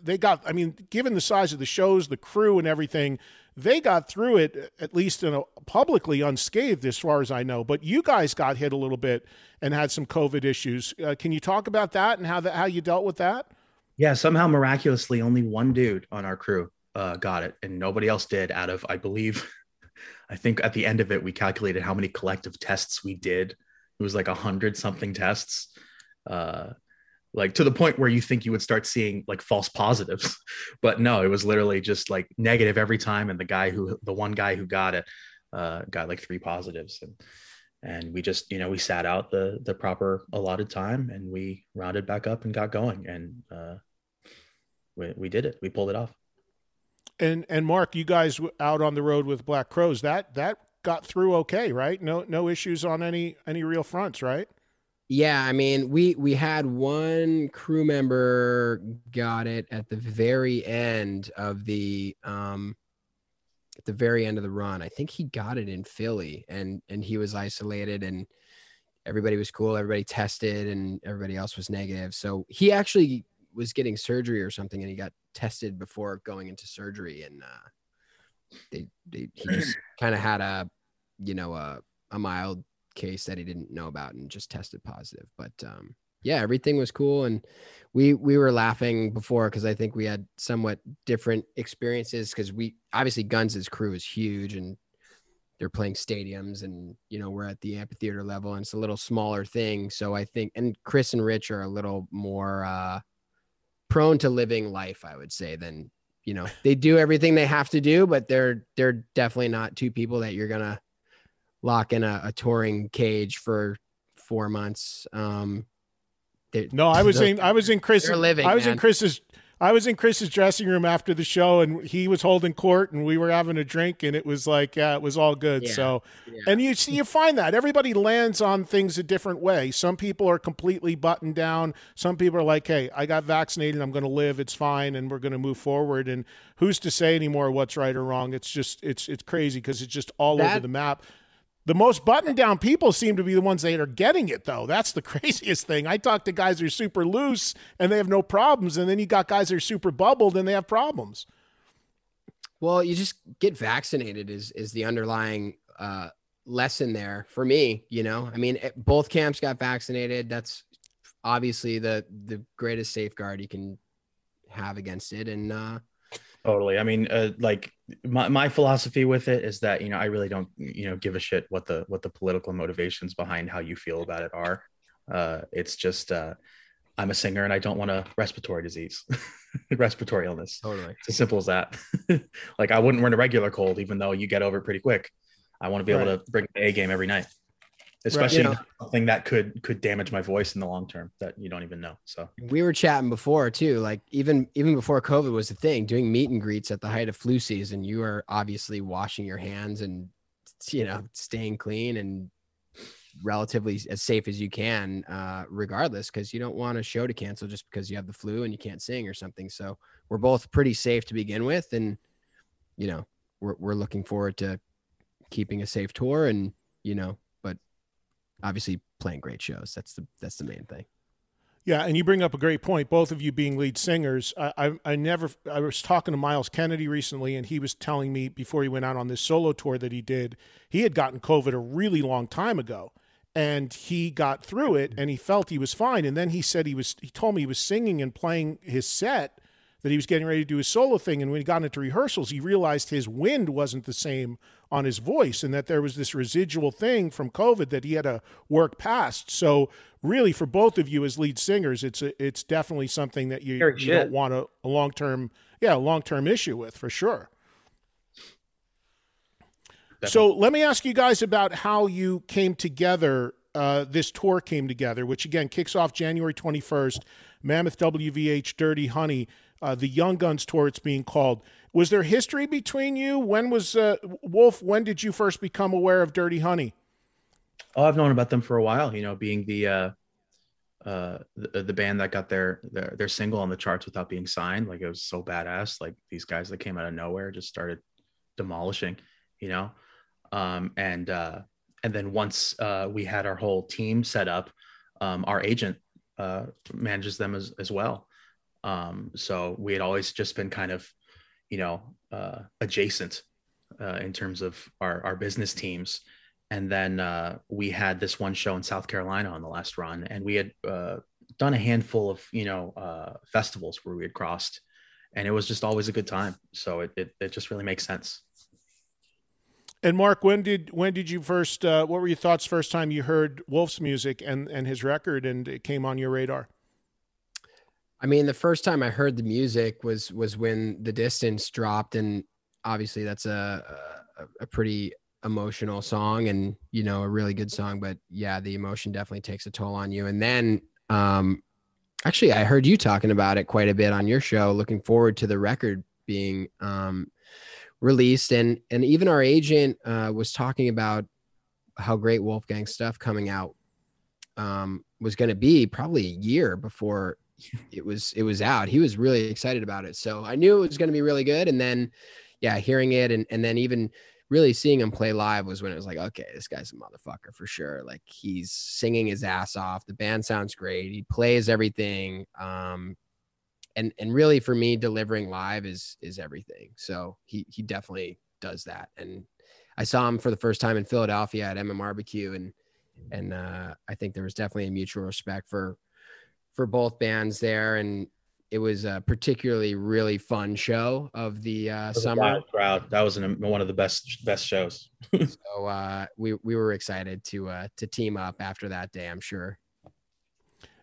they got i mean given the size of the shows the crew and everything they got through it at least in a publicly unscathed as far as i know but you guys got hit a little bit and had some covid issues. Uh, can you talk about that and how that how you dealt with that? Yeah somehow miraculously only one dude on our crew uh, got it and nobody else did out of i believe i think at the end of it we calculated how many collective tests we did. It was like a hundred something tests. Uh, like to the point where you think you would start seeing like false positives. But no it was literally just like negative every time and the guy who the one guy who got it uh, got like three positives. And and we just you know we sat out the the proper allotted time and we rounded back up and got going. And uh, we, we did it. We pulled it off. And and mark you guys out on the road with black crowes that that got through okay right? No no issues on any any real fronts right yeah, I mean, we we had one crew member got it at the very end of the um at the very end of the run. I think he got it in Philly and and he was isolated and everybody was cool, everybody tested and everybody else was negative. So he actually was getting surgery or something and he got tested before going into surgery and uh they, they he just kind of had a you know a a mild case that he didn't know about and just tested positive. But um, yeah, everything was cool, and we we were laughing before because I think we had somewhat different experiences because we obviously Guns' crew is huge and they're playing stadiums and you know we're at the amphitheater level and it's a little smaller thing so i think and chris and rich are a little more uh prone to living life i would say than you know they do everything they have to do but they're they're definitely not two people that you're gonna lock in a, a touring cage for four months. Um, no, I was in I was in Chris. Living, I was man. in Chris's. I was in Chris's dressing room after the show, and he was holding court, and we were having a drink, and it was like, yeah, it was all good. Yeah, so, yeah. and you see, you find that everybody lands on things a different way. Some people are completely buttoned down. Some people are like, hey, I got vaccinated, I'm going to live, it's fine, and we're going to move forward. And who's to say anymore what's right or wrong? It's just, it's, it's crazy because it's just all That- over the map. The most buttoned down people seem to be the ones that are getting it, though. That's the craziest thing. I talk to guys who are super loose and they have no problems, and then you got guys that are super bubbled and they have problems. Well, you just get vaccinated is is the underlying uh, lesson there for me. You know, I mean, it- both camps got vaccinated. That's obviously the the greatest safeguard you can have against it. And uh, Totally. I mean, uh, like my, my philosophy with it is that you know I really don't you know give a shit what the what the political motivations behind how you feel about it are. Uh, it's just uh, I'm a singer and I don't want a respiratory disease, respiratory illness. totally, It's as simple as that. like I wouldn't run a regular cold, even though you get over it pretty quick. I want to be able to bring the A game every night, especially know. something that could could damage my voice in the long term that you don't even know. So we were chatting before too. Like even even before COVID was a thing, doing meet and greets at the height of flu season, you are obviously washing your hands and you know staying clean and relatively as safe as you can, uh, regardless, because you don't want a show to cancel just because you have the flu and you can't sing or something. So we're both pretty safe to begin with, and you know we're we're looking forward to keeping a safe tour and you know, but obviously playing great shows. That's the that's the main thing. Yeah, and you bring up a great point. Both of you being lead singers, I, I, I never. I was talking to Myles Kennedy recently, and he was telling me before he went out on this solo tour that he did, he had gotten COVID a really long time ago, and he got through it, and he felt he was fine. And then he said he was. He told me he was singing and playing his set that he was getting ready to do his solo thing. And when he got into rehearsals, he realized his wind wasn't the same on his voice and that there was this residual thing from COVID that he had to work past. So, really, for both of you as lead singers, it's a, it's definitely something that you, you don't want a, a long term, yeah, long term issue with for sure. Definitely. So let me ask you guys about how you came together. Uh, this tour came together, which again kicks off January 21st. Mammoth WVH Dirty Honey uh, the Young Guns tour. It's being called. Was there history between you? When was uh, Wolf? When did you first become aware of Dirty Honey? Oh, I've known about them for a while. You know, being the uh, uh, the, the band that got their, their their single on the charts without being signed. Like it was so badass. Like these guys that came out of nowhere just started demolishing. You know, um, and uh, and then once uh, we had our whole team set up, um, our agent uh, manages them as as well. Um, so we had always just been kind of, you know, uh, adjacent uh, in terms of our, our business teams. And then uh, we had this one show in South Carolina on the last run, and we had uh, done a handful of, you know, uh, festivals where we had crossed, and it was just always a good time. So it, it, it just really makes sense. And Marc, when did when did you first? Uh, what were your thoughts first time you heard Wolf's music and and his record, and it came on your radar? I mean, the first time I heard the music was was when the distance dropped, and obviously that's a a, a pretty emotional song and you know a really good song. But yeah, the emotion definitely takes a toll on you. And then, um, actually, I heard you talking about it quite a bit on your show. Looking forward to the record being um, released, and and even our agent uh, was talking about how great Wolfgang stuff coming out um, was going to be probably a year before it was it was out. He was really excited about it. So I knew it was going to be really good. And then, yeah, hearing it and and then even really seeing him play live was when it was like, okay, this guy's a motherfucker for sure. Like he's singing his ass off. The band sounds great. He plays everything. Um, and and really for me, delivering live is is everything. So he he definitely does that. And I saw him for the first time in Philadelphia at MMRBQ and and uh, I think there was definitely a mutual respect for for both bands there, and it was a particularly really fun show of the uh, summer crowd. That was an, one of the best best shows. so uh, we we were excited to uh, to team up after that day. I'm sure.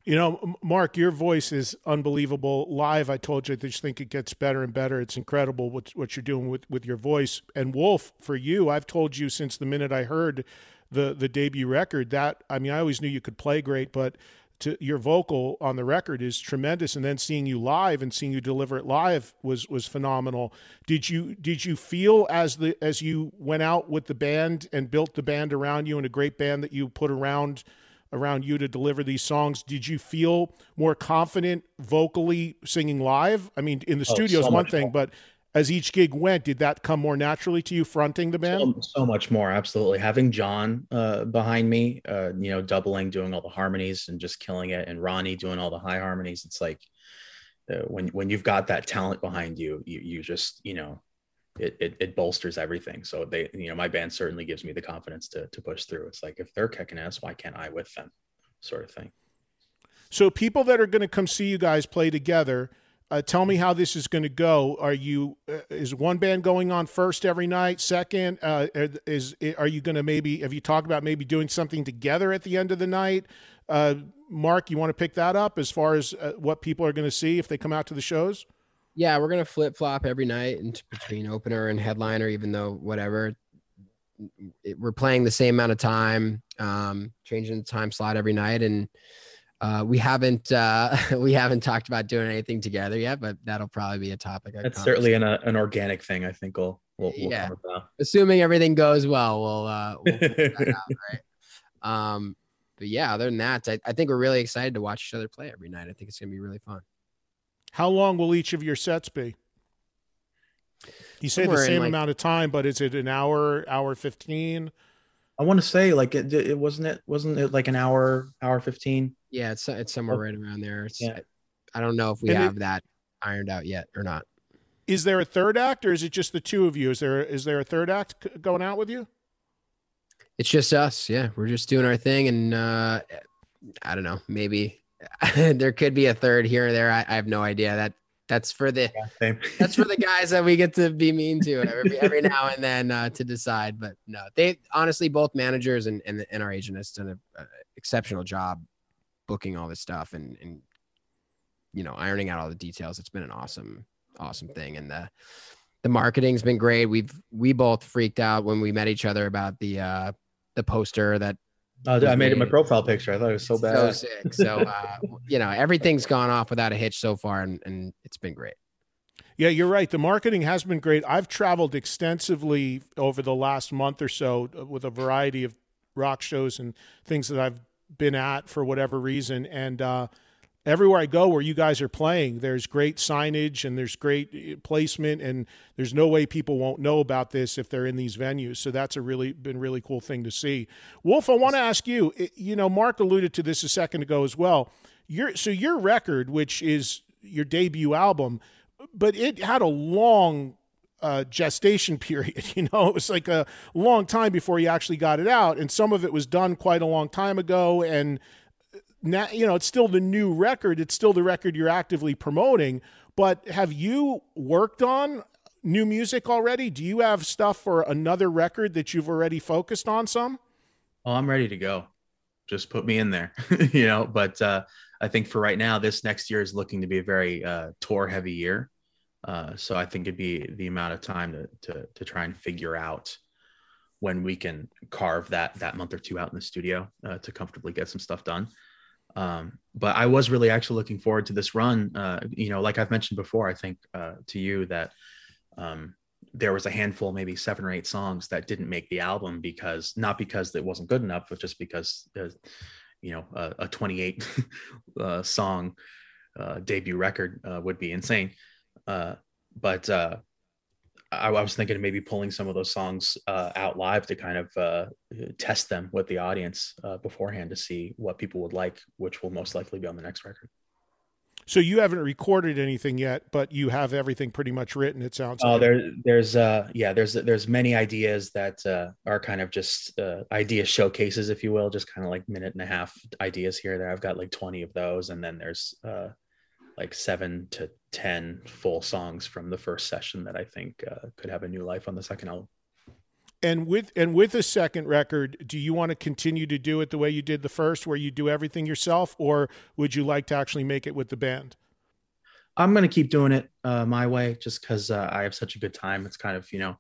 You know, Marc, your voice is unbelievable. Live, I told you, I just think it gets better and better. It's incredible what what you're doing with, with your voice. And Wolf, for you, I've told you since the minute I heard the the debut record that I mean, I always knew you could play great, but to your vocal on the record is tremendous and then seeing you live and seeing you deliver it live was was phenomenal. Did you did you feel as the as you went out with the band and built the band around you and a great band that you put around around you to deliver these songs did you feel more confident vocally singing live? I mean in the oh, studio is so one thing but as each gig went, did that come more naturally to you fronting the band? So, so much more, absolutely. Having John uh, behind me, uh, you know, doubling, doing all the harmonies and just killing it, and Ronnie doing all the high harmonies. It's like uh, when when you've got that talent behind you, you you just you know, it, it it bolsters everything. So they, you know, my band certainly gives me the confidence to to push through. It's like if they're kicking ass, why can't I with them, sort of thing. So people that are going to come see you guys play together uh, tell me how this is going to go. Are you uh, is one band going on first every night? Second, uh, is are you going to maybe have you talked about maybe doing something together at the end of the night? Uh, Marc, you want to pick that up as far as uh, what people are going to see if they come out to the shows? Yeah, we're going to flip flop every night in between opener and headliner, even though whatever we're playing the same amount of time, um, changing the time slot every night and uh, we haven't uh, we haven't talked about doing anything together yet, but that'll probably be a topic. That's certainly an, uh, an organic thing. I think we'll, we'll, we'll yeah. Assuming everything goes well, we'll, uh, we'll out, right? Um, but yeah, other than that, I, I think we're really excited to watch each other play every night. I think it's gonna be really fun. How long will each of your sets be? You say Somewhere the same like, amount of time, but is it an hour, hour fifteen? I want to say like it, it wasn't it wasn't it like an hour, hour fifteen. Yeah, it's it's somewhere oh. right around there. It's, yeah. I don't know if we and have it, that ironed out yet or not. Is there a third act, or is it just the two of you? Is there is there a third act going out with you? It's just us. Yeah, we're just doing our thing, and uh, I don't know. Maybe there could be a third here or there. I, I have no idea. That That's for the Yeah, that's for the guys that we get to be mean to every, every now and then uh, to decide. But no, they honestly both managers and and, and our agent has done an exceptional job booking all this stuff and and you know ironing out all the details. It's been an awesome awesome thing, and the the marketing's been great. We've we both freaked out when we met each other about the uh the poster that Uh, I made it my profile picture. I thought it was so so bad. sick. So uh, you know everything's gone off without a hitch so far, and and it's been great. Yeah, you're right. The marketing has been great. I've traveled extensively over the last month or so with a variety of rock shows and things that I've been at for whatever reason. And uh, everywhere I go where you guys are playing, there's great signage and there's great uh, placement, and there's no way people won't know about this if they're in these venues. So that's a really been really cool thing to see. Wolf, I want to ask you. You know, Marc alluded to this a second ago as well. Your so your record, which is your debut album, but it had a long uh, gestation period. You know, it was like a long time before you actually got it out, and some of it was done quite a long time ago. And now, you know, it's still the new record. It's still the record you're actively promoting. But have you worked on new music already? Do you have stuff for another record that you've already focused on? Some. Oh, I'm ready to go. Just put me in there, you know. But uh, I think for right now, this next year is looking to be a very uh, tour heavy year. Uh, so I think it'd be the amount of time to, to to try and figure out when we can carve that that month or two out in the studio uh, to comfortably get some stuff done. Um, but I was really actually looking forward to this run. Uh, you know, like I've mentioned before, I think uh, to you that um, there was a handful, maybe seven or eight songs that didn't make the album because not because it wasn't good enough, but just because, uh, you know, a, a 28 uh, song debut record would be insane. Uh, but uh, I, I was thinking of maybe pulling some of those songs uh, out live to kind of uh, test them with the audience uh, beforehand to see what people would like, which will most likely be on the next record. So you haven't recorded anything yet, but you have everything pretty much written. It sounds. Oh, like. there, there's, uh, yeah, there's, there's many ideas that uh, are kind of just uh, idea showcases, if you will, just kind of like minute and a half ideas here. There, I've got like 20 of those, and then there's uh, like seven to 10 full songs from the first session that I think uh, could have a new life on the second album. And with and with a second record, do you want to continue to do it the way you did the first, where you do everything yourself, or would you like to actually make it with the band? I'm gonna keep doing it uh, my way, just because uh, I have such a good time. It's kind of you know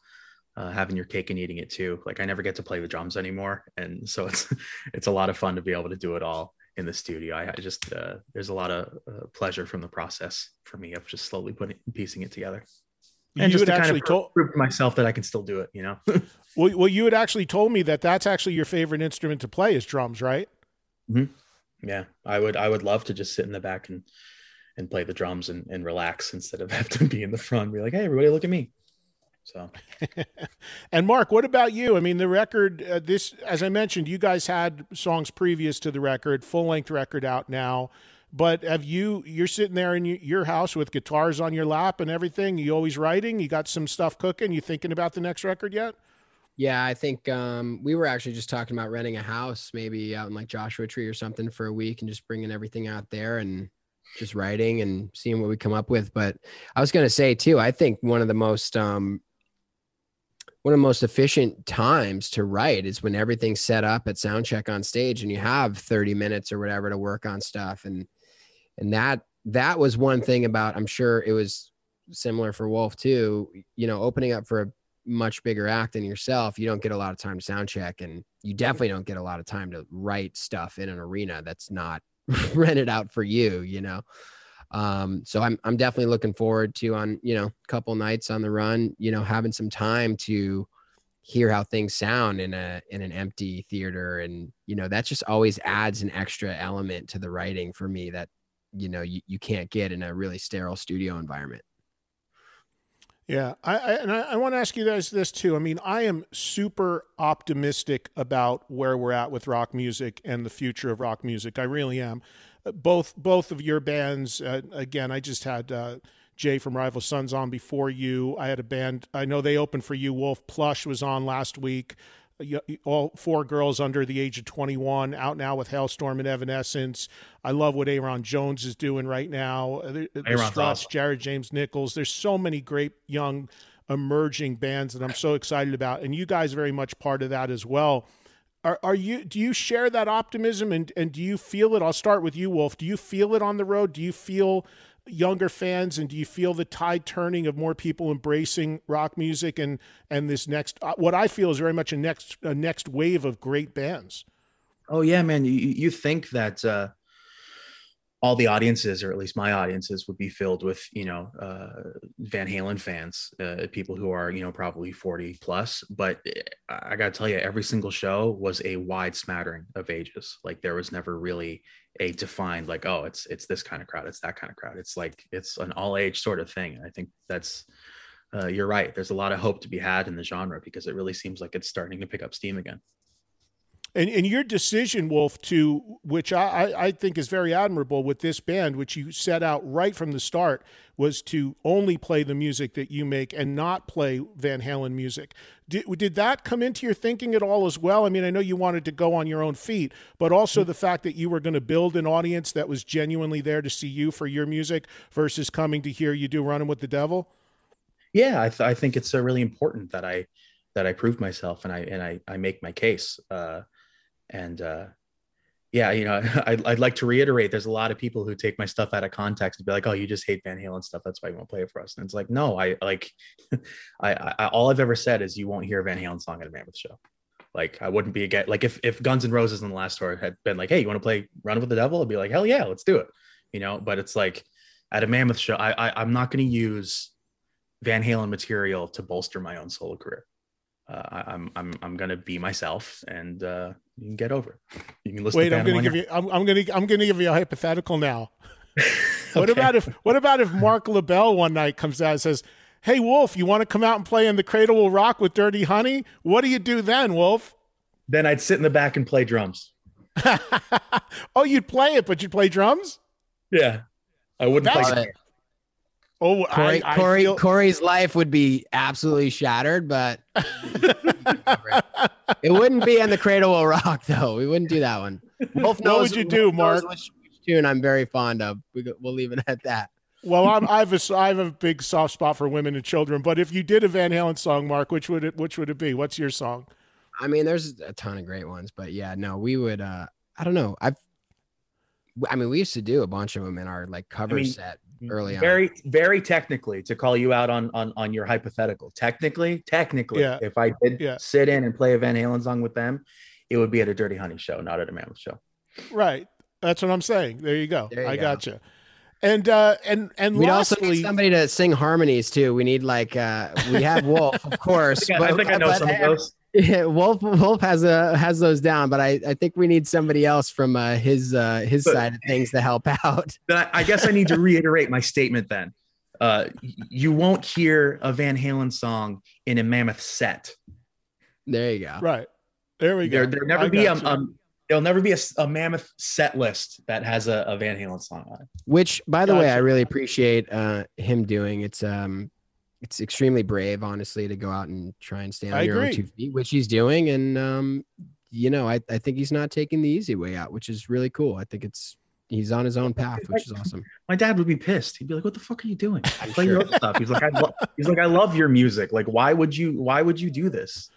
uh, having your cake and eating it too. Like I never get to play the drums anymore, and so it's it's a lot of fun to be able to do it all in the studio. I, I just uh, there's a lot of uh, pleasure from the process for me of just slowly putting piecing it together, and you just to kind of told prove to myself that I can still do it. You know. well, well, you had actually told me that that's actually your favorite instrument to play is drums, right? yeah, I would I would love to just sit in the back and and play the drums and, and relax instead of have to be in the front and be like, hey, everybody, look at me. So And Marc, what about you? I mean, the record, uh, this, as I mentioned, you guys had songs previous to the record, full length record out now. But have you? You're sitting there in your house with guitars on your lap and everything. You always writing. You got some stuff cooking. You thinking about the next record yet? Yeah, I think um, we were actually just talking about renting a house, maybe out in like Joshua Tree or something for a week, and just bringing everything out there and just writing and seeing what we come up with. But I was going to say too, I think one of the most um, one of the most efficient times to write is when everything's set up at sound check on stage and you have 30 minutes or whatever to work on stuff. And and that that was one thing about i'm sure it was similar for wolf too you know opening up for a much bigger act than yourself you don't get a lot of time to sound check and you definitely don't get a lot of time to write stuff in an arena that's not rented out for you you know um so i'm i'm definitely looking forward to on you know a couple nights on the run you know having some time to hear how things sound in a in an empty theater and you know that just always adds an extra element to the writing for me that you know you, you can't get in a really sterile studio environment Yeah, I, I and I, I want to ask you guys this too. I mean, I am super optimistic about where we're at with rock music and the future of rock music. I really am. Uh, Both both of your bands. Uh, again, I just had uh, Jay from Rival Sons on before you. I had a band. I know they opened for you. Wolf Plush was on last week. all four girls under the age of 21 out now with Halestorm and Evanescence. I love what Ayron Jones is doing right now. The, the Struts, awesome. Jared James Nichols. There's so many great young emerging bands that I'm so excited about, and you guys are very much part of that as well. Are, are you? Do you share that optimism, and and do you feel it? I'll start with you, Wolf. Do you feel it on the road? Do you feel younger fans and do you feel the tide turning of more people embracing rock music and and this next uh, what i feel is very much a next a next wave of great bands oh yeah man you you think that uh all the audiences or at least my audiences would be filled with you know uh, van halen fans uh, people who are you know probably 40 plus. But eh, i gotta tell you every single show was a wide smattering of ages. Like there was never really a defined like oh it's it's this kind of crowd it's that kind of crowd. It's like it's an all age sort of thing. And i think that's uh, you're right. There's a lot of hope to be had in the genre because it really seems like it's starting to pick up steam again and, and your decision, Wolf, to which I, I think is very admirable with this band, which you set out right from the start, was to only play the music that you make and not play Van Halen music. Did, did that come into your thinking at all as well? I mean, I know you wanted to go on your own feet, but also the fact that you were going to build an audience that was genuinely there to see you for your music versus coming to hear you do Running with the Devil. Yeah, I, th- I think it's uh, really important that I that I prove myself and I and I I make my case. Uh, and uh, yeah, you know, I'd, I'd, like to reiterate. There's a lot of people who take my stuff out of context and be like, "Oh, you just hate Van Halen stuff. That's why you won't play it for us." And it's like, no, I like, I, I, all I've ever said is you won't hear a Van Halen song at a Mammoth show. Like, I wouldn't be again. Like, if if Guns N' Roses in the last tour had been like, "Hey, you want to play Run with the Devil?" I'd be like, "Hell yeah, let's do it." You know, but it's like at a Mammoth show, I, I I'm not going to use Van Halen material to bolster my own solo career uh, I, am I'm I'm gonna be myself, and uh, you can get over it. You can listen. Wait, I'm gonna give your... you. I'm, I'm, gonna I'm gonna give you a hypothetical now. okay. What about if What about if Marc Labelle one night comes out and says, "Hey Wolf, you want to come out and play in the Cradle Will Rock with Dirty Honey?" What do you do then, Wolf? Then I'd sit in the back and play drums. oh, you'd play it, but you'd play drums. Yeah, I wouldn't That's, play. Oh, Corey, I, I Corey feel... Corey's life would be absolutely shattered, but it wouldn't be in the Cradle Will Rock though. We wouldn't do that one. Both what would you do, Marc? Which, which tune I'm very fond of. We, will leave it at that. Well, I'm, I have a I have a big soft spot for women and children. But if you did a Van Halen song, Marc, which would it which would it be? What's your song? I mean, there's a ton of great ones, but yeah, no, we would. uh I don't know. I've I mean, we used to do a bunch of them in our like cover I mean, set early very, on. Very, very technically to call you out on on on your hypothetical. Technically, technically, yeah. if I did yeah. sit in and play a Van Halen song with them, it would be at a Dirty Honey show, not at a Mammoth show. Right. That's what I'm saying. There you go. There you I go. gotcha. And uh and and we also need somebody to sing harmonies too. We need like uh we have Wolf, of course. I think, but, I, think I know some of those. Yeah, Wolf Wolf has a has those down, but I, I think we need somebody else from uh, his uh, his but, side of things to help out. Then I, I guess I need to reiterate my statement. Then uh, you won't hear a Van Halen song in a Mammoth set. There you go. Right there we go. There, there'll never be a, a, there'll never be a, a, Mammoth set list that has a, a, Van Halen song on it. Which, by the gotcha. way, I really appreciate uh, him doing. It's um it's extremely brave, honestly, to go out and try and stand on I your agree. own two feet, which he's doing. And um, you know, I, I think he's not taking the easy way out, which is really cool. I think it's he's on his own path, which is awesome. My dad would be pissed. He'd be like, "What the fuck are you doing? Play your own stuff." He's like, I lo-. "He's like, I love your music. Like, why would you? Why would you do this?"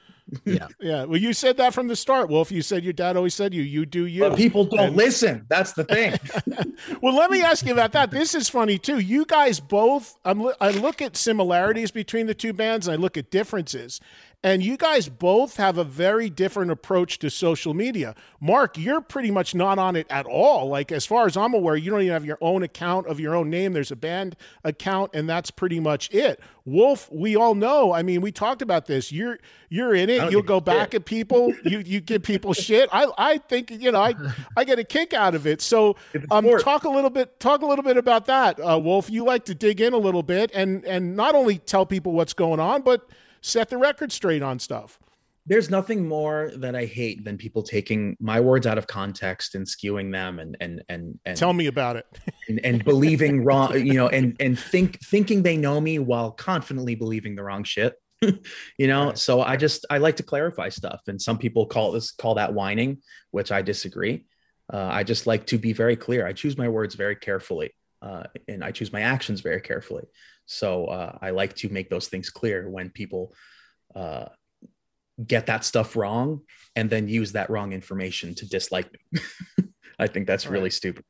Yeah. Yeah. Well, you said that from the start, Wolf. You said your dad always said you, you do you. But people don't and... listen. That's the thing. well, let me ask you about that. This is funny too. You guys both, I'm, I look at similarities between the two bands and I look at differences. And you guys both have a very different approach to social media. Marc, you're pretty much not on it at all. Like, as far as I'm aware, you don't even have your own account of your own name. There's a band account, and that's pretty much it. Wolf, we all know. I mean, we talked about this. You're you're in it. You'll go back shit. at people. You you give people shit. I I think you know I I get a kick out of it. So um, talk a little bit talk a little bit about that, uh, Wolf. You like to dig in a little bit and and not only tell people what's going on, but set the record straight on stuff. There's nothing more that I hate than people taking my words out of context and skewing them and and and, and tell me about it and, and believing wrong, you know, and and think thinking they know me while confidently believing the wrong shit. you know Right. so i just i like to clarify stuff and some people call this call that whining which i disagree uh, i just like to be very clear i choose my words very carefully uh, and i choose my actions very carefully so uh, i like to make those things clear when people uh, get that stuff wrong and then use that wrong information to dislike me i think that's really Right. stupid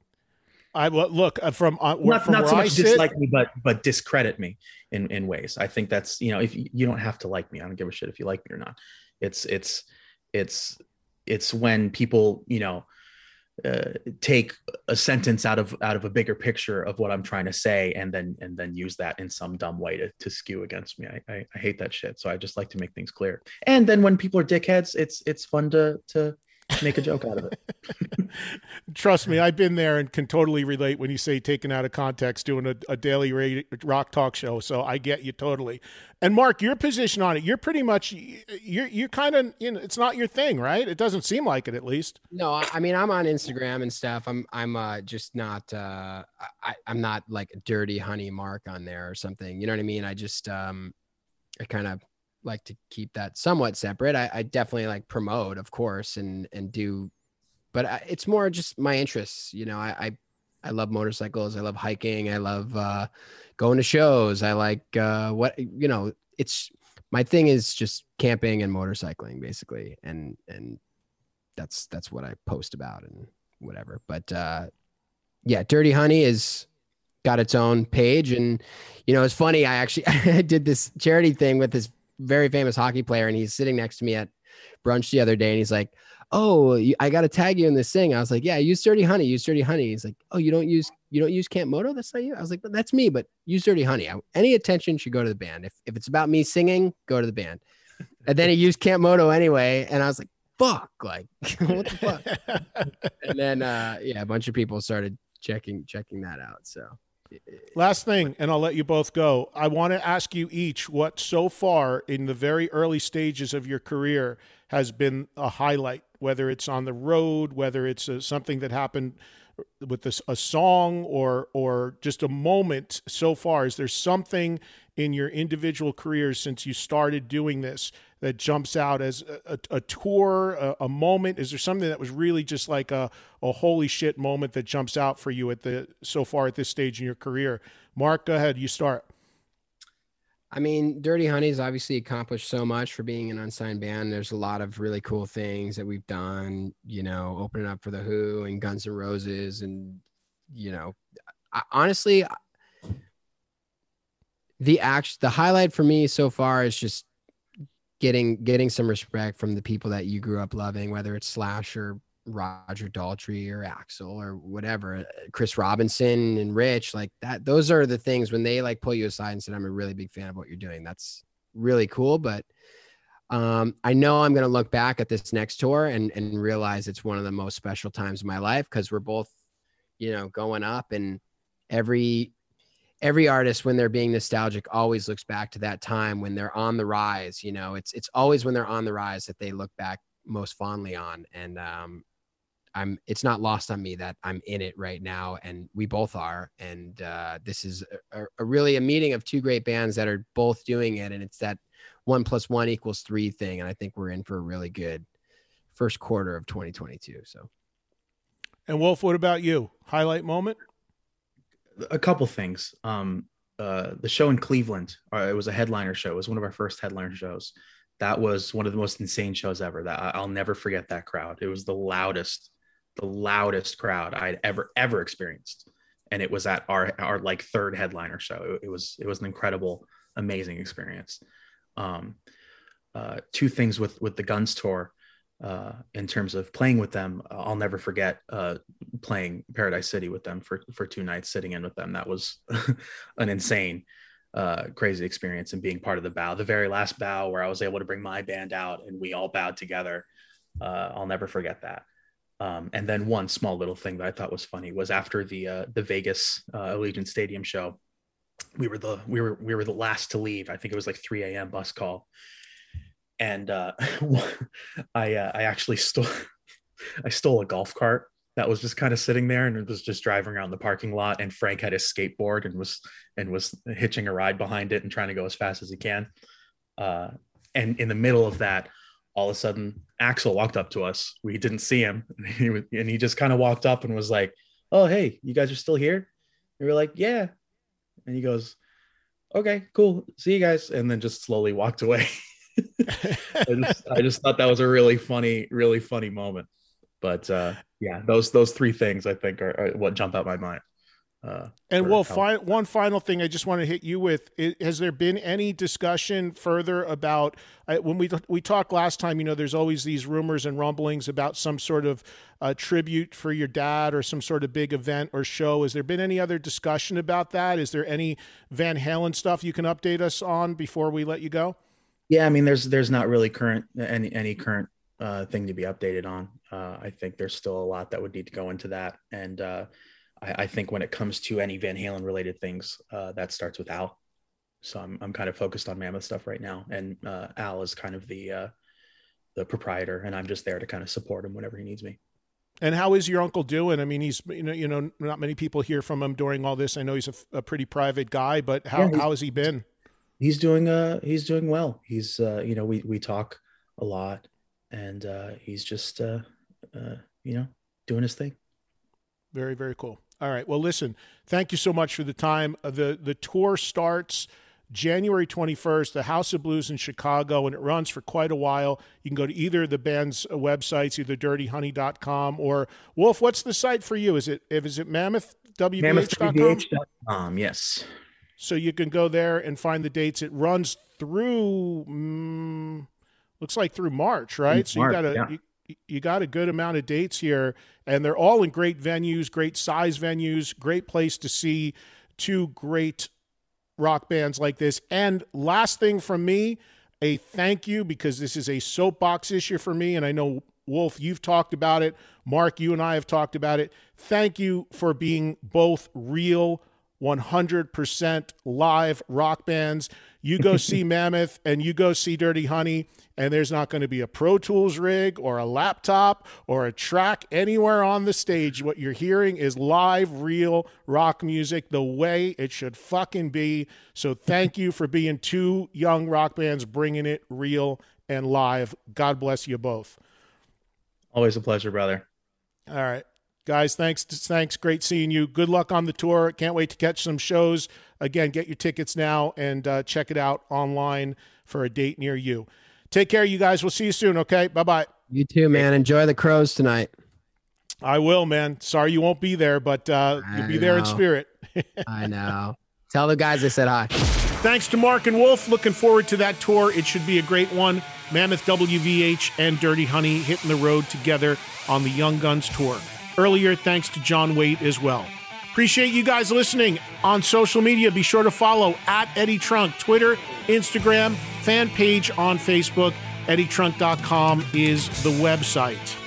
I well, look uh, from uh, not, from not so I much sit, dislike me, but but discredit me in in ways. I think that's you know if you, you don't have to like me, I don't give a shit if you like me or not. It's it's it's it's when people you know uh, take a sentence out of out of a bigger picture of what I'm trying to say and then and then use that in some dumb way to, to skew against me. I, I I hate that shit. So I just like to make things clear. And then when people are dickheads, it's it's fun to to make a joke out of it. Trust me, I've been there and can totally relate when you say taken out of context doing a, a daily radio, rock talk show. So I get you totally. And Marc, your position on it, you're pretty much you're you're kind of you know it's not your thing, right? It doesn't seem like it, at least. No, I I mean I'm on Instagram and stuff. I'm I'm uh, just not uh, I I'm not like a dirty honey mark on there or something. You know what I mean? I just um I kind of like to keep that somewhat separate. I, I definitely like promote, of course, and and do, but I, it's more just my interests. You know, I, I I love motorcycles. I love hiking. I love uh, going to shows. I like uh, what you know. It's my thing is just camping and motorcycling, basically, and and that's that's what I post about and whatever. But uh, yeah, Dirty Honey is got its own page, and you know it's funny. I actually I did this charity thing with this very famous hockey player, and he's sitting next to me at brunch the other day, and he's like, "Oh, I got to tag you in this thing." I was like, "Yeah, use Dirty Honey. Use Dirty Honey." He's like, "Oh, you don't use you don't use Camp Moto? That's not you." I was like, "But that's me." But use Dirty Honey. I, any attention should go to the band. If if it's about me singing, go to the band. And then he used Camp Moto anyway, and I was like, "Fuck!" Like, what the fuck? and then uh, yeah, a bunch of people started checking checking that out. So Last thing, and I'll let you both go. I want to ask you each what so far in the very early stages of your career has been a highlight, whether it's on the road, whether it's uh something that happened with this, a song or or just a moment so far. Is there something in your individual careers since you started doing this that jumps out as a, a, a tour, a, a moment? Is there something that was really just like a, a holy shit moment that jumps out for you at the so far at this stage in your career? Marc, go ahead. You start. I mean, Dirty Honey's obviously accomplished so much for being an unsigned band. There's a lot of really cool things that we've done, you know, opening up for the Who and Guns N' Roses, and you know, I, honestly, the act, the highlight for me so far is just getting getting some respect from the people that you grew up loving, whether it's Slash or Roger Daltrey or Axl or whatever, uh, Chris Robinson and Rich, like that. Those are the things when they like pull you aside and said, "I'm a really big fan of what you're doing." That's really cool. But um, I know I'm going to look back at this next tour and and realize it's one of the most special times of my life because we're both, you know, going up and every every artist when they're being nostalgic always looks back to that time when they're on the rise you know it's it's always when they're on the rise that they look back most fondly on and um i'm it's not lost on me that i'm in it right now and we both are and uh this is a, a really a meeting of two great bands that are both doing it and it's that one plus one equals three thing and i think we're in for a really good first quarter of 2022 so And Wolf, what about you? Highlight moment? A couple things. Um, uh, the show in Cleveland, uh, it was a headliner show. It was one of our first headliner shows. That was one of the most insane shows ever. That I'll never forget that crowd. It was the loudest, the loudest crowd I'd ever ever experienced, and it was at our our like third headliner show. It, it was it was an incredible, amazing experience. Um, uh, two things with with the Guns tour. Uh, in terms of playing with them, I'll never forget uh, playing Paradise City with them for for two nights, sitting in with them. That was an insane, uh, crazy experience, and being part of the bow, the very last bow where I was able to bring my band out and we all bowed together. Uh, I'll never forget that. Um, and then one small little thing that I thought was funny was after the uh, the Vegas uh, Allegiant Stadium show, we were the we were we were the last to leave. I think it was like 3 a.m. bus call, and uh, I uh, I actually stole I stole a golf cart that was just kind of sitting there and it was just driving around the parking lot. And Frank had his skateboard and was and was hitching a ride behind it and trying to go as fast as he can. Uh, and in the middle of that, all of a sudden, Axl walked up to us. We didn't see him, and he, was- and he just kind of walked up and was like, "Oh, hey, you guys are still here?" And we were like, "Yeah," and he goes, "Okay, cool, see you guys," and then just slowly walked away. I just, I just thought that was a really funny, really funny moment. But uh, yeah, those those three things I think are, are what jump out my mind. Uh, And well, fi- one final thing I just want to hit you with: i- Has there been any discussion further about uh, when we we talked last time? You know, there's always these rumors and rumblings about some sort of uh, tribute for your dad or some sort of big event or show. Has there been any other discussion about that? Is there any Van Halen stuff you can update us on before we let you go? Yeah, I mean, there's there's not really current any any current uh, thing to be updated on. Uh, I think there's still a lot that would need to go into that, and uh, I, I think when it comes to any Van Halen related things, uh, that starts with Al. So I'm I'm kind of focused on Mammoth stuff right now, and uh, Al is kind of the uh, the proprietor, and I'm just there to kind of support him whenever he needs me. And how is your uncle doing? I mean, he's you know you know not many people hear from him during all this. I know he's a pretty private guy, but how Yeah, how has he been? He's doing uh he's doing well. He's uh you know we we talk a lot, and uh, he's just uh, uh you know doing his thing. Very, very cool. All right. Well, listen, thank you so much for the time. Uh, The the tour starts January 21st, the House of Blues in Chicago, and it runs for quite a while. You can go to either of the band's uh, websites, either dirtyhoney.com or Wolf, what's the site for you? Is it is it mammoth WVH.com? MammothWVH.com, yes. So you can go there and find the dates. It runs through, mm, looks like through March, right? so March, you got a yeah. you, you got a good amount of dates here, and they're all in great venues, great size venues, great place to see two great rock bands like this. And last thing from me, a thank you because this is a soapbox issue for me, and I know Wolf, you've talked about it. Marc, you and I have talked about it. Thank you for being both real 100% live rock bands. You go see Mammoth and you go see Dirty Honey, and there's not going to be a Pro Tools rig or a laptop or a track anywhere on the stage. What you're hearing is live, real rock music the way it should fucking be. So thank you for being two young rock bands bringing it real and live. God bless you both. Always a pleasure, brother. All right. Guys, thanks. Thanks. Great seeing you. Good luck on the tour. Can't wait to catch some shows. Again, get your tickets now and uh, check it out online for a date near you. Take care, you guys. We'll see you soon. Okay. Bye bye. You too, man. Enjoy the Crowes tonight. I will, man. Sorry you won't be there, but uh, you'll I be there in spirit. I know. Tell the guys I said hi. Thanks to Marc and Wolf. Looking forward to that tour. It should be a great one. Mammoth WVH and Dirty Honey hitting the road together on the Young Guns tour. Earlier, thanks to John Waite as well. Appreciate you guys listening on social media. Be sure to follow at Eddie Trunk, Twitter, Instagram, fan page on Facebook. EddieTrunk.com is the website.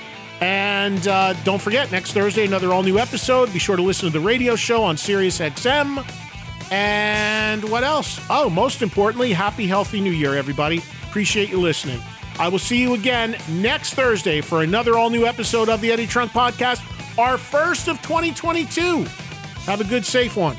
And uh, don't forget, next Thursday, another all new episode. Be sure to listen to the radio show on Sirius XM. And what else? Oh, most importantly, happy, healthy new year, everybody. Appreciate you listening. I will see you again next Thursday for another all new episode of the Eddie Trunk Podcast, our first of 2022. Have a good, safe one.